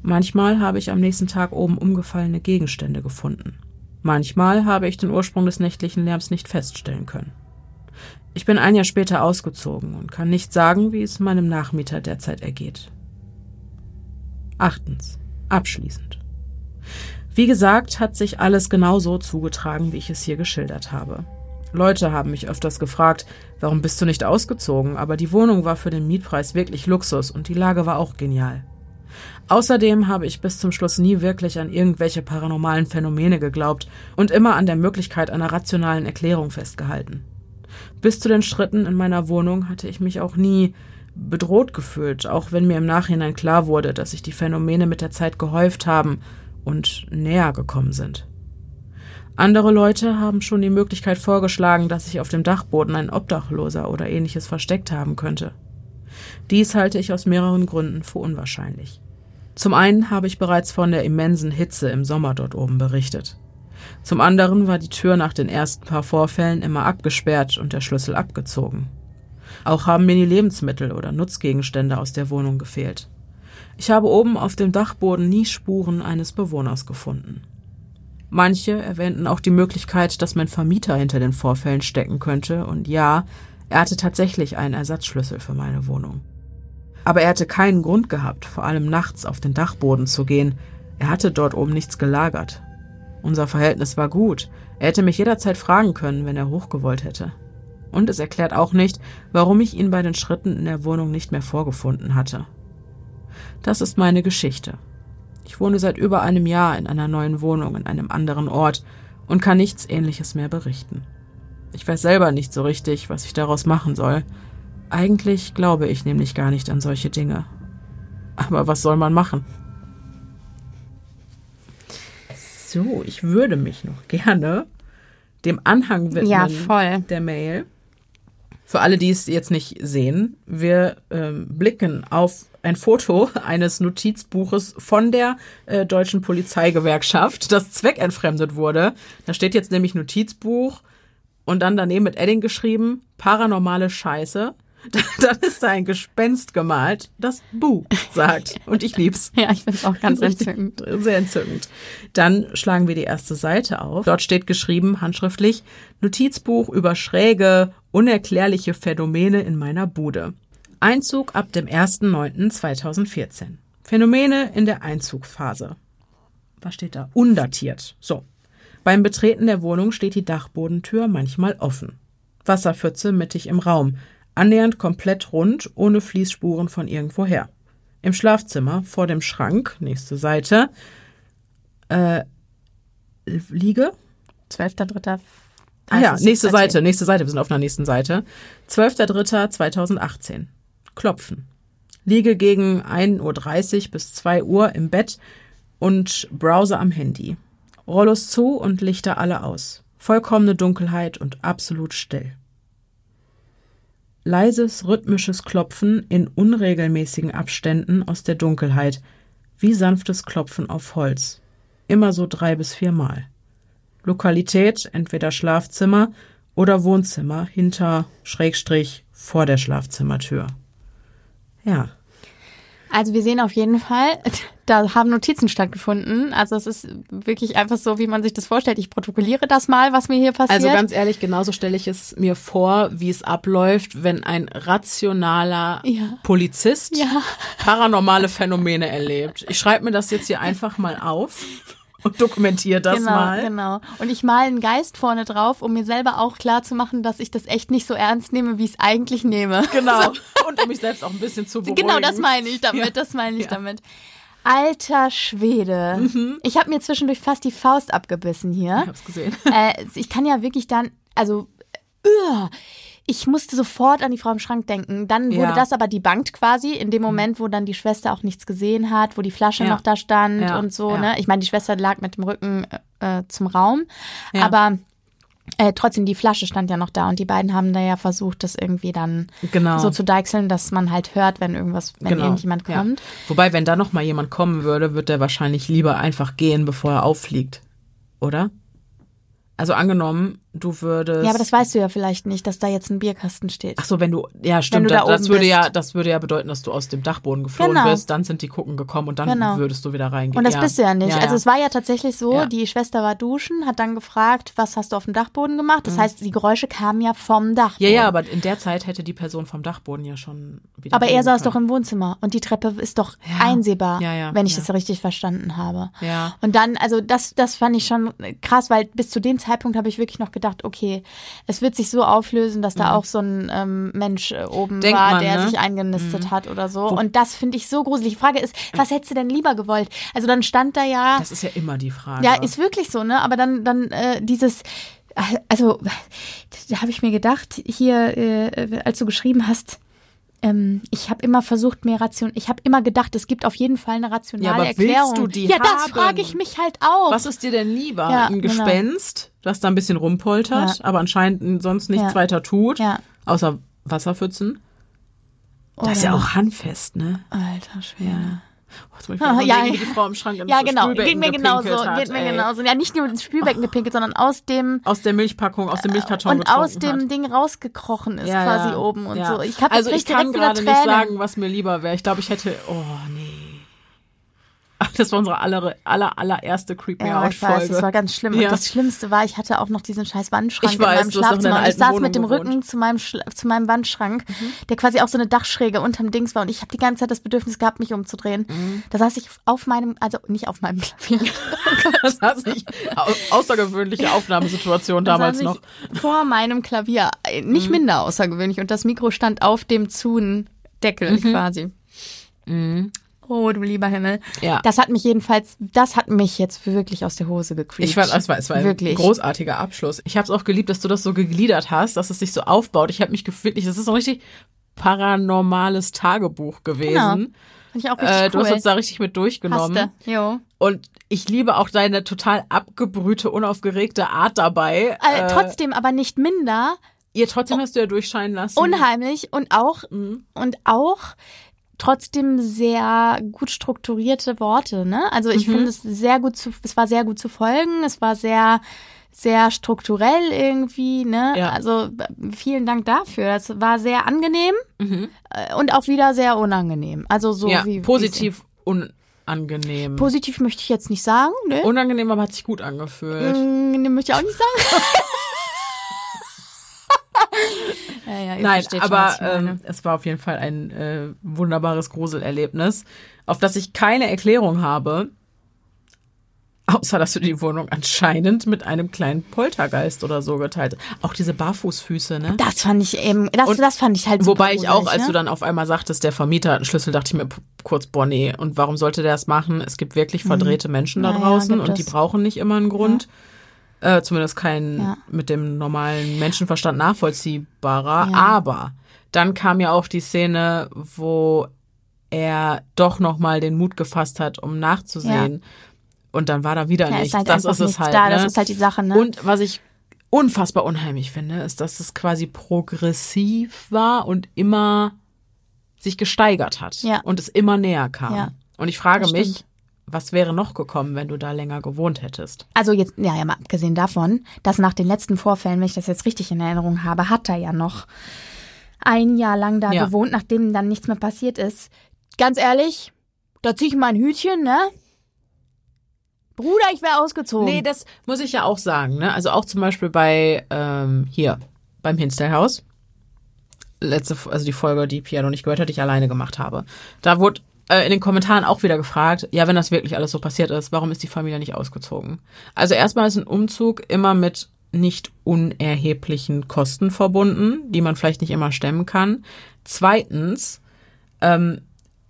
Manchmal habe ich am nächsten Tag oben umgefallene Gegenstände gefunden. Manchmal habe ich den Ursprung des nächtlichen Lärms nicht feststellen können. Ich bin ein Jahr später ausgezogen und kann nicht sagen, wie es meinem Nachmieter derzeit ergeht. Achtens. Abschließend. Wie gesagt, hat sich alles genau so zugetragen, wie ich es hier geschildert habe. Leute haben mich öfters gefragt, warum bist du nicht ausgezogen, aber die Wohnung war für den Mietpreis wirklich Luxus und die Lage war auch genial. Außerdem habe ich bis zum Schluss nie wirklich an irgendwelche paranormalen Phänomene geglaubt und immer an der Möglichkeit einer rationalen Erklärung festgehalten. Bis zu den Schritten in meiner Wohnung hatte ich mich auch nie bedroht gefühlt, auch wenn mir im Nachhinein klar wurde, dass sich die Phänomene mit der Zeit gehäuft haben und näher gekommen sind. Andere Leute haben schon die Möglichkeit vorgeschlagen, dass sich auf dem Dachboden ein Obdachloser oder ähnliches versteckt haben könnte. Dies halte ich aus mehreren Gründen für unwahrscheinlich. Zum einen habe ich bereits von der immensen Hitze im Sommer dort oben berichtet. Zum anderen war die Tür nach den ersten paar Vorfällen immer abgesperrt und der Schlüssel abgezogen. Auch haben mir die Lebensmittel oder Nutzgegenstände aus der Wohnung gefehlt. Ich habe oben auf dem Dachboden nie Spuren eines Bewohners gefunden. Manche erwähnten auch die Möglichkeit, dass mein Vermieter hinter den Vorfällen stecken könnte, und ja, er hatte tatsächlich einen Ersatzschlüssel für meine Wohnung. Aber er hatte keinen Grund gehabt, vor allem nachts auf den Dachboden zu gehen. Er hatte dort oben nichts gelagert. Unser Verhältnis war gut. Er hätte mich jederzeit fragen können, wenn er hochgewollt hätte. Und es erklärt auch nicht, warum ich ihn bei den Schritten in der Wohnung nicht mehr vorgefunden hatte. Das ist meine Geschichte. Ich wohne seit über einem Jahr in einer neuen Wohnung in einem anderen Ort und kann nichts Ähnliches mehr berichten. Ich weiß selber nicht so richtig, was ich daraus machen soll. Eigentlich glaube ich nämlich gar nicht an solche Dinge. Aber was soll man machen? So, ich würde mich noch gerne dem Anhang widmen ja, voll. der Mail. Für alle, die es jetzt nicht sehen, wir ähm, blicken auf ein Foto eines Notizbuches von der äh, Deutschen Polizeigewerkschaft, das zweckentfremdet wurde. Da steht jetzt nämlich Notizbuch und dann daneben mit Edding geschrieben, paranormale Scheiße. *laughs* dann ist da ein Gespenst gemalt, das Bu sagt. Und ich lieb's. *laughs* ja, ich find's auch ganz entzückend. Sehr entzückend. Dann schlagen wir die erste Seite auf. Dort steht geschrieben, handschriftlich, Notizbuch über schräge, unerklärliche Phänomene in meiner Bude. Einzug ab dem 1.9.2014. Phänomene in der Einzugphase. Was steht da? Undatiert. So. Beim Betreten der Wohnung steht die Dachbodentür manchmal offen. Wasserpfütze mittig im Raum annähernd komplett rund, ohne Fließspuren von irgendwoher. Im Schlafzimmer, vor dem Schrank, nächste Seite, äh, Liege. 12.3. Ah ja, nächste Seite, nächste Seite, wir sind auf einer nächsten Seite. 12.3.2018. Klopfen. Liege gegen 1.30 Uhr bis 2 Uhr im Bett und browse am Handy. Rollos zu und Lichter alle aus. Vollkommene Dunkelheit und absolut still leises rhythmisches Klopfen in unregelmäßigen Abständen aus der Dunkelheit, wie sanftes Klopfen auf Holz. Immer so drei bis viermal. Lokalität entweder Schlafzimmer oder Wohnzimmer hinter Schrägstrich vor der Schlafzimmertür. Ja. Also wir sehen auf jeden Fall, *laughs* da haben Notizen stattgefunden. Also es ist wirklich einfach so, wie man sich das vorstellt. Ich protokolliere das mal, was mir hier passiert. Also ganz ehrlich, genauso stelle ich es mir vor, wie es abläuft, wenn ein rationaler ja. Polizist ja. paranormale Phänomene erlebt. Ich schreibe mir das jetzt hier einfach mal auf *laughs* *laughs* und dokumentiere das genau, mal. Genau. Und ich male einen Geist vorne drauf, um mir selber auch klar zu machen, dass ich das echt nicht so ernst nehme, wie ich es eigentlich nehme. *laughs* Genau. So. Und um mich selbst auch ein bisschen zu beruhigen. Genau, das meine ich damit. Ja. Das meine ich ja. damit. Alter Schwede. Mhm. Ich habe mir zwischendurch fast die Faust abgebissen hier. Ich hab's gesehen. Äh, ich kann ja wirklich dann, also, uh, ich musste sofort an die Frau im Schrank denken. Dann wurde ja. das aber debunked quasi, in dem. Moment, wo dann die Schwester auch nichts gesehen hat, wo die Flasche ja. noch da stand ja. und so. Ne? Ich meine, die Schwester lag mit dem Rücken äh, zum Raum, aber äh, trotzdem, die Flasche stand ja noch da und die beiden haben da ja versucht, das irgendwie dann genau. so zu deichseln, dass man halt hört, wenn irgendwas, wenn genau. irgendjemand kommt. Wobei, wenn da noch mal jemand kommen würde, wird der wahrscheinlich lieber einfach gehen, bevor er auffliegt, oder? Also angenommen, du würdest. Ja, aber das weißt du ja vielleicht nicht, dass da jetzt ein Bierkasten steht. Ach so, wenn du, ja, stimmt, du da das, würde bist. ja, das würde ja bedeuten, dass du aus dem Dachboden geflohen genau. bist, dann sind die Gucken gekommen und dann genau. würdest du wieder reingehen. Und das ja. bist du ja nicht. Ja, also es war ja tatsächlich so, die Schwester war duschen, hat dann gefragt, was hast du auf dem Dachboden gemacht? Das mhm. heißt, die Geräusche kamen ja vom Dachboden. Ja, ja, aber in der Zeit hätte die Person vom Dachboden ja schon wieder. Aber er saß doch im Wohnzimmer und die Treppe ist doch einsehbar, wenn ich das richtig verstanden habe. Ja. Und dann, also das, das fand ich schon krass, weil bis zu dem Zeitpunkt habe ich wirklich noch gedacht, okay, es wird sich so auflösen, dass da mhm. auch so ein ähm, Mensch äh, oben Denkt war, man, der ne? sich eingenistet mhm. hat oder so. Wo und das finde ich so gruselig. Die Frage ist, was hättest du denn lieber gewollt? Also dann stand da ja. Das ist ja immer die Frage. Ja, ist wirklich so, ne? Aber dann, dann äh, dieses also da habe ich mir gedacht, hier, äh, als du geschrieben hast, ähm, ich habe immer versucht, mir ration. Ich habe immer gedacht, es gibt auf jeden Fall eine rationale ja, aber Erklärung. Willst du die ja, haben? das frage ich mich halt auch. Was ist dir denn lieber? Ja, ein genau. Gespenst, genau. Das da ein bisschen rumpoltert, ja. aber anscheinend sonst nichts weiter tut, außer Wasserpfützen. Oder das ist ja auch handfest, ne? Alter Schwede. Oh, ah, *laughs* ja, die Frau im Schrank ja, genau. Geht mir genauso. Hat, geht mir ey. genauso. Ja, nicht nur ins Spülbecken oh. gepinkelt, sondern aus dem aus der Milchpackung, aus dem Milchkarton und aus dem hat. Ding rausgekrochen ist ja, quasi ja. oben und ja. so. Ich also ich kann gerade nicht sagen, was mir lieber wäre. Ich glaube, ich hätte. Oh. Das war unsere aller, aller, allererste Creep Me ja, Out Folge. Ich weiß, das war ganz schlimm. Ja. Und das Schlimmste war, ich hatte auch noch diesen scheiß Wandschrank ich in weiß, meinem Schlafzimmer. Und ich saß mit dem gewohnt. Rücken zu meinem, zu meinem Wandschrank, mhm. der quasi auch so eine Dachschräge unterm Dings war. Und ich habe die ganze Zeit das Bedürfnis gehabt, mich umzudrehen. Mhm. Da saß ich auf meinem, also nicht auf meinem *laughs* Klavier. das saß ich, außergewöhnliche Aufnahmesituation damals noch. Vor meinem Klavier. Nicht mhm. minder außergewöhnlich. Und das Mikro stand auf dem Zun-Deckel mhm. quasi. Mhm. Oh, du lieber Himmel. Ja. Das hat mich jedenfalls, das hat mich jetzt wirklich aus der Hose gekriegt. Ich fand, es war, es war wirklich. ein großartiger Abschluss. Ich habe es auch geliebt, dass du das so gegliedert hast, dass es sich so aufbaut. Ich habe mich wirklich, das ist so ein richtig paranormales Tagebuch gewesen. Genau. Fand ich auch richtig äh, Du hast uns da richtig mit durchgenommen. Hasste. Jo. Und ich liebe auch deine total abgebrühte, unaufgeregte Art dabei. Äh, äh, trotzdem aber nicht minder. Ihr trotzdem hast du ja durchscheinen lassen. Unheimlich und auch mhm. und auch trotzdem sehr gut strukturierte Worte, ne? Also ich mhm. finde es sehr gut zu, es war sehr gut zu folgen, es war sehr, sehr strukturell irgendwie, ne? Ja. Also vielen Dank dafür. Das war sehr angenehm mhm. Äh, und auch wieder sehr unangenehm. Also so ja, wie positiv unangenehm. Positiv möchte ich jetzt nicht sagen, ne? Unangenehm, aber hat sich gut angefühlt. Mm, möchte ich auch nicht sagen. *laughs* ja, ja, Nein, aber ähm, es war auf jeden Fall ein äh, wunderbares Gruselerlebnis, auf das ich keine Erklärung habe. Außer, dass du die Wohnung anscheinend mit einem kleinen Poltergeist oder so geteilt hast. Auch diese Barfußfüße, ne? Das fand ich eben, das, und, das fand ich halt Wobei ich auch, als ne? du dann auf einmal sagtest, der Vermieter hat einen Schlüssel, dachte ich mir kurz, boah, nee. Und warum sollte der das machen? Es gibt wirklich mhm. verdrehte Menschen da draußen ja, und die brauchen nicht immer einen Grund. Ja. Äh, zumindest kein ja. mit dem normalen Menschenverstand nachvollziehbarer. Aber dann kam ja auch die Szene, wo er doch nochmal den Mut gefasst hat, um nachzusehen und dann war da wieder ja, nichts. Halt das ist es halt. Da. Ne? Das ist halt die Sache, ne? Und was ich unfassbar unheimlich finde, ist, dass es quasi progressiv war und immer sich gesteigert hat ja. und es immer näher kam. Ja, und ich frage mich, was wäre noch gekommen, wenn du da länger gewohnt hättest? Also jetzt, ja, ja, mal abgesehen davon, dass nach den letzten Vorfällen, wenn ich das jetzt richtig in Erinnerung habe, hat er ja noch ein Jahr lang da ja. gewohnt, nachdem dann nichts mehr passiert ist. Ganz ehrlich, da ziehe ich mein Hütchen, ne? Bruder, ich wäre ausgezogen. Nee, das muss ich ja auch sagen. Ne? Also auch zum Beispiel bei ähm, hier beim Hinstellhaus. Letzte, also die Folge, die Pia noch nicht gehört hat, die ich alleine gemacht habe. Da wurde äh, in den Kommentaren auch wieder gefragt, ja, wenn das wirklich alles so passiert ist, warum ist die Familie nicht ausgezogen? Also erstmal ist ein Umzug immer mit nicht unerheblichen Kosten verbunden, die man vielleicht nicht immer stemmen kann. Zweitens ähm,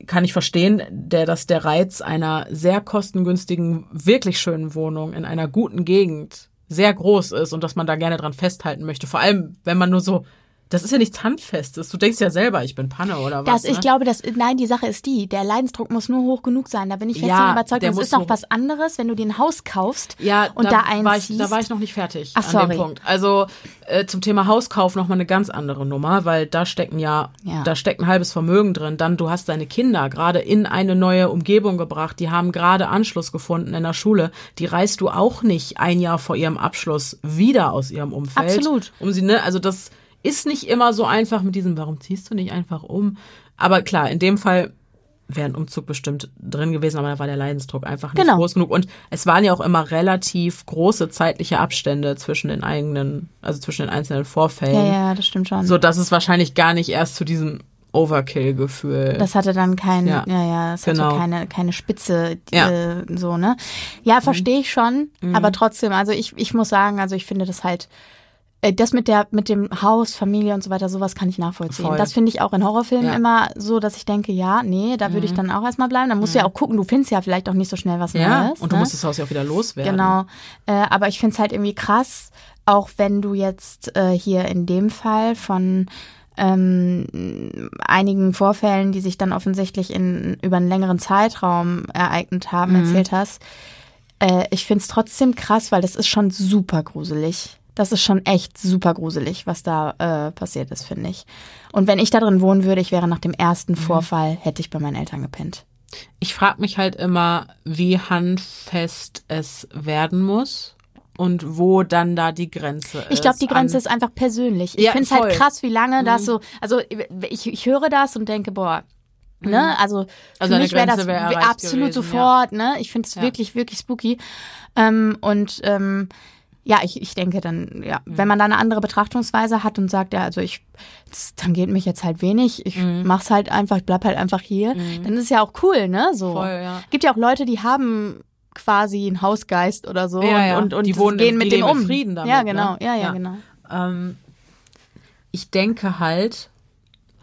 kann ich verstehen, der, dass der Reiz einer sehr kostengünstigen, wirklich schönen Wohnung in einer guten Gegend sehr groß ist und dass man da gerne dran festhalten möchte. Vor allem, wenn man nur so das ist ja nichts Handfestes. Du denkst ja selber, ich bin Panne oder was. Das, ich ne? glaube, das, nein, die Sache ist die, der Leidensdruck muss nur hoch genug sein. Da bin ich fest ja, überzeugt. Das ist auch was anderes, wenn du dir ein Haus kaufst ja, und da, da einziehst. War ich, da war ich noch nicht fertig Ach, an sorry. dem Punkt. Also äh, zum Thema Hauskauf nochmal eine ganz andere Nummer, weil da stecken ja, ja, da steckt ein halbes Vermögen drin. Dann, du hast deine Kinder gerade in eine neue Umgebung gebracht. Die haben gerade Anschluss gefunden in der Schule. Die reißt du auch nicht ein Jahr vor ihrem Abschluss wieder aus ihrem Umfeld. Absolut. Um sie, ne, also das ist nicht immer so einfach mit diesem, warum ziehst du nicht einfach um? Aber klar, in dem Fall wäre ein Umzug bestimmt drin gewesen, aber da war der Leidensdruck einfach nicht genau. groß genug. Und es waren ja auch immer relativ große zeitliche Abstände zwischen den eigenen, also zwischen den einzelnen Vorfällen. Ja, ja, das stimmt schon. So dass es wahrscheinlich gar nicht erst zu diesem Overkill-Gefühl. Das hatte dann kein, ja, ja, ja das genau. hatte keine, keine Spitze, ja. Äh, so, ne? Ja, verstehe ich schon, mhm. aber trotzdem, also ich, ich muss sagen, also ich finde das halt, das mit der mit dem Haus, Familie und so weiter, sowas kann ich nachvollziehen. Voll. Das finde ich auch in Horrorfilmen ja. immer so, dass ich denke, ja, nee, da würde mhm. ich dann auch erstmal bleiben. Dann musst mhm. du ja mhm. auch gucken, du findest ja vielleicht auch nicht so schnell was ja, Neues. Und du ne? musst das Haus ja auch wieder loswerden. Genau. Äh, aber ich finde es halt irgendwie krass, auch wenn du jetzt äh, hier in dem Fall von ähm, einigen Vorfällen, die sich dann offensichtlich in, über einen längeren Zeitraum ereignet haben, mhm. erzählt hast. Äh, ich finde es trotzdem krass, weil das ist schon super gruselig. Das ist schon echt super gruselig, was da äh, passiert ist, finde ich. Und wenn ich da drin wohnen würde, ich wäre nach dem ersten mhm. Vorfall, hätte ich bei meinen Eltern gepennt. Ich frage mich halt immer, wie handfest es werden muss und wo dann da die Grenze ist. Ich glaube, die Grenze ist einfach persönlich. Ich ja, finde es halt krass, wie lange mhm. das so. Also ich, ich höre das und denke, boah, Ne? Also, also für mich wäre das wär absolut gewesen, sofort, ja. ne? Ich finde es ja. wirklich, wirklich spooky. Ähm, und ähm, ja, ich, ich denke dann, ja, mhm. wenn man da eine andere Betrachtungsweise hat und sagt, ja, also ich, das tangiert mich jetzt halt wenig, ich mhm. mach's halt einfach, ich bleib halt einfach hier, mhm. dann ist es ja auch cool, ne? So. Voll, ja. Gibt ja auch Leute, die haben quasi einen Hausgeist oder so ja, ja. und, und, die wohnen, gehen mit dem um. Frieden damit, ja, genau, ne? ja, ja, ja, genau. Ähm, ich denke halt,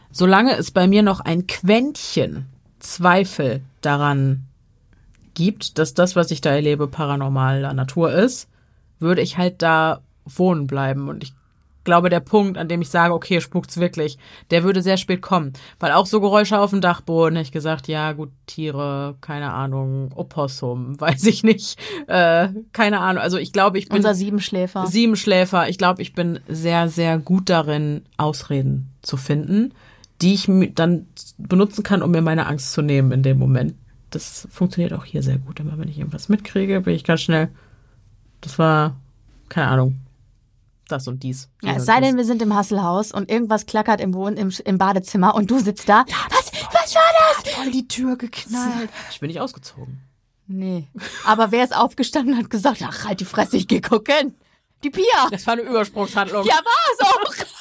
solange es bei mir noch ein Quäntchen Zweifel daran gibt, dass das, was ich da erlebe, paranormaler Natur ist, würde ich halt da wohnen bleiben. Und ich glaube, der Punkt, an dem ich sage, okay, spukt's wirklich, der würde sehr spät kommen. Weil auch so Geräusche auf dem Dachboden, hätte ich gesagt, ja, gut, Tiere, keine Ahnung, Opossum, *laughs* weiß ich nicht, äh, keine Ahnung. Also ich glaube, ich bin. Unser Siebenschläfer. Siebenschläfer. Ich glaube, ich bin sehr, sehr gut darin, Ausreden zu finden, die ich dann benutzen kann, um mir meine Angst zu nehmen in dem Moment. Das funktioniert auch hier sehr gut. Immer wenn ich irgendwas mitkriege, bin ich ganz schnell das war keine Ahnung, das und dies. Ja, es sei denn, wir sind im Hasselhaus und irgendwas klackert im, Wohn im, im Badezimmer und du sitzt da. Ja, was, was war das? Voll die Tür geknallt. *laughs* Ich bin nicht ausgezogen. Nee. Aber wer ist aufgestanden und hat gesagt, ach, halt die Fresse, ich geh gucken. Die Pia. Das war eine Übersprungshandlung. Ja, war es auch. *laughs*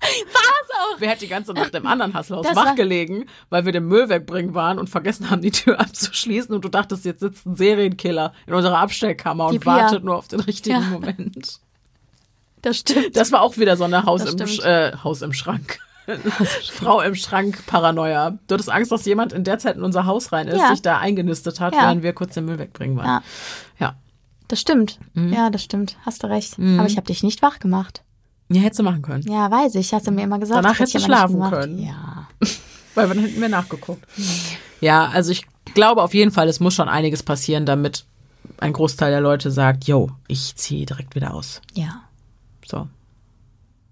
War's auch. *laughs* Wer hat die ganze Nacht im anderen Hasshaus wach gelegen, weil wir den Müll wegbringen waren und vergessen haben, die Tür abzuschließen und du dachtest, jetzt sitzt ein Serienkiller in unserer Abstellkammer die und Pia. wartet nur auf den richtigen ja. Moment. Das stimmt. Das war auch wieder so eine Haus, im, äh, *laughs* Haus im Schrank. Frau im Schrank Paranoia. Du hattest Angst, dass jemand in der Zeit in unser Haus rein ist, ja. sich da eingenistet hat, ja. während wir kurz den Müll wegbringen waren. Ja. ja. Das stimmt. Mhm. Ja, das stimmt. Hast du recht. Mhm. Aber ich habe dich nicht wach gemacht. Ja, hättest du machen können. Ja, weiß ich. Hast du mir immer gesagt. Danach hättest du schlafen können. Ja. *laughs* Weil dann hätten wir nachgeguckt. Ja, also ich glaube auf jeden Fall, es muss schon einiges passieren, damit ein Großteil der Leute sagt, yo, ich ziehe direkt wieder aus. Ja. So.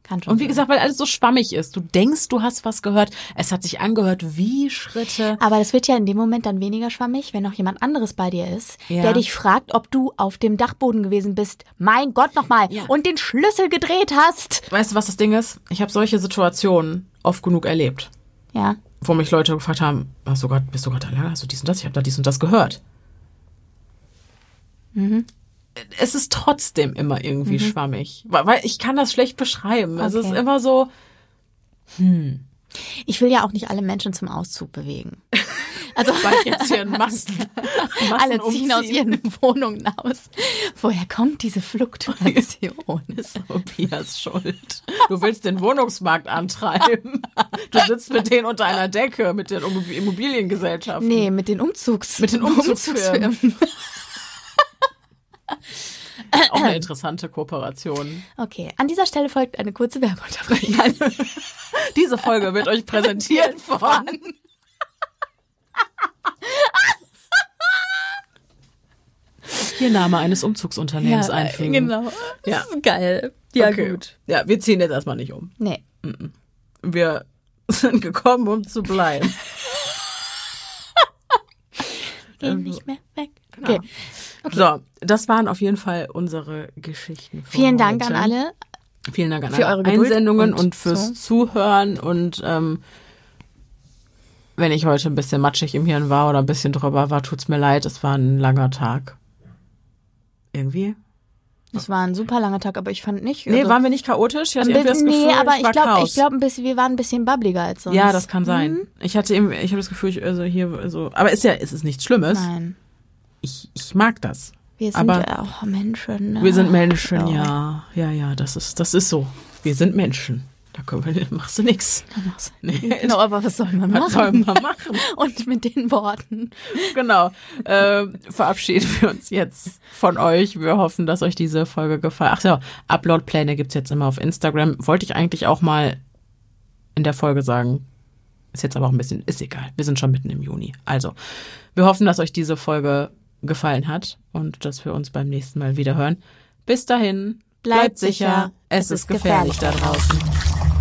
Kann schon und wie sein. gesagt, weil alles so schwammig ist. Du denkst, du hast was gehört. Es hat sich angehört wie Schritte. Aber das wird ja in dem Moment dann weniger schwammig, wenn noch jemand anderes bei dir ist, ja. der dich fragt, ob du auf dem Dachboden gewesen bist. Mein Gott nochmal. Ja. Und den Schlüssel gedreht hast. Weißt du, was das Ding ist? Ich habe solche Situationen oft genug erlebt. Ja. Wo mich Leute gefragt haben, hast du grad, bist du gerade alleine? Hast du dies und das? Ich habe da dies und das gehört. Mhm es ist trotzdem immer irgendwie mhm. schwammig. Weil ich kann das schlecht beschreiben. Okay. Es ist immer so, hm. Ich will ja auch nicht alle Menschen zum Auszug bewegen. *laughs* Also jetzt hier in Massen, *laughs* Massen alle ziehen umziehen. aus ihren Wohnungen aus. Woher kommt diese Fluktuation? *laughs* ist Tobias Schuld. Du willst den Wohnungsmarkt antreiben. Du sitzt mit denen unter einer Decke, mit den Immobiliengesellschaften. Nee, mit den Umzugs mit den Umzugsfirmen. Umzugsfirmen. Auch eine interessante Kooperation. Okay, an dieser Stelle folgt eine kurze Werbeunterbrechung. *laughs* Diese Folge wird euch präsentiert *laughs* von. Hier *laughs* Name eines Umzugsunternehmens ja, einfügen. Genau. Ja. geil. Ja, okay. gut. Ja, wir ziehen jetzt erstmal nicht um. Nee. Wir sind gekommen, um zu bleiben. Gehen nicht mehr weg. Genau. Okay. Okay. So, das waren auf jeden Fall unsere Geschichten. Vielen Dank heute. an alle. Vielen Dank an für eure Einsendungen und, und fürs so. Zuhören und ähm, wenn ich heute ein bisschen matschig im Hirn war oder ein bisschen drüber war, tut's mir leid. Es war ein langer Tag. Irgendwie. Es war ein super langer Tag, aber ich fand nicht. Nee, also waren wir nicht chaotisch? Ich hatte irgendwie das Gefühl, nee, aber ich, glaube, ich glaube, wir waren ein bisschen bubbliger als sonst. Ja, das kann sein. Mhm. Ich hatte eben, ich habe das Gefühl, ich, also hier, also, aber ist ja, ist es nichts Schlimmes. Nein ich, ich mag das. Wir sind aber ja auch Menschen. Ne? Wir sind Menschen, ja. Ja, ja, das ist, das ist so. Wir sind Menschen. Da können wir, machst du nichts. Nee. Genau, aber was soll man machen? Was soll man machen? *laughs* Und mit den Worten. Genau. Äh, verabschieden wir uns jetzt von euch. Wir hoffen, dass euch diese Folge gefallen. Ach ja, Upload-Pläne gibt es jetzt immer auf Instagram. Wollte ich eigentlich auch mal in der Folge sagen. Ist jetzt aber auch ein bisschen, ist egal. Wir sind schon mitten im Juni. Also, wir hoffen, dass euch diese Folge gefallen hat und dass wir uns beim nächsten Mal wieder hören. Bis dahin, bleibt, bleibt sicher, es ist gefährlich, gefährlich da draußen.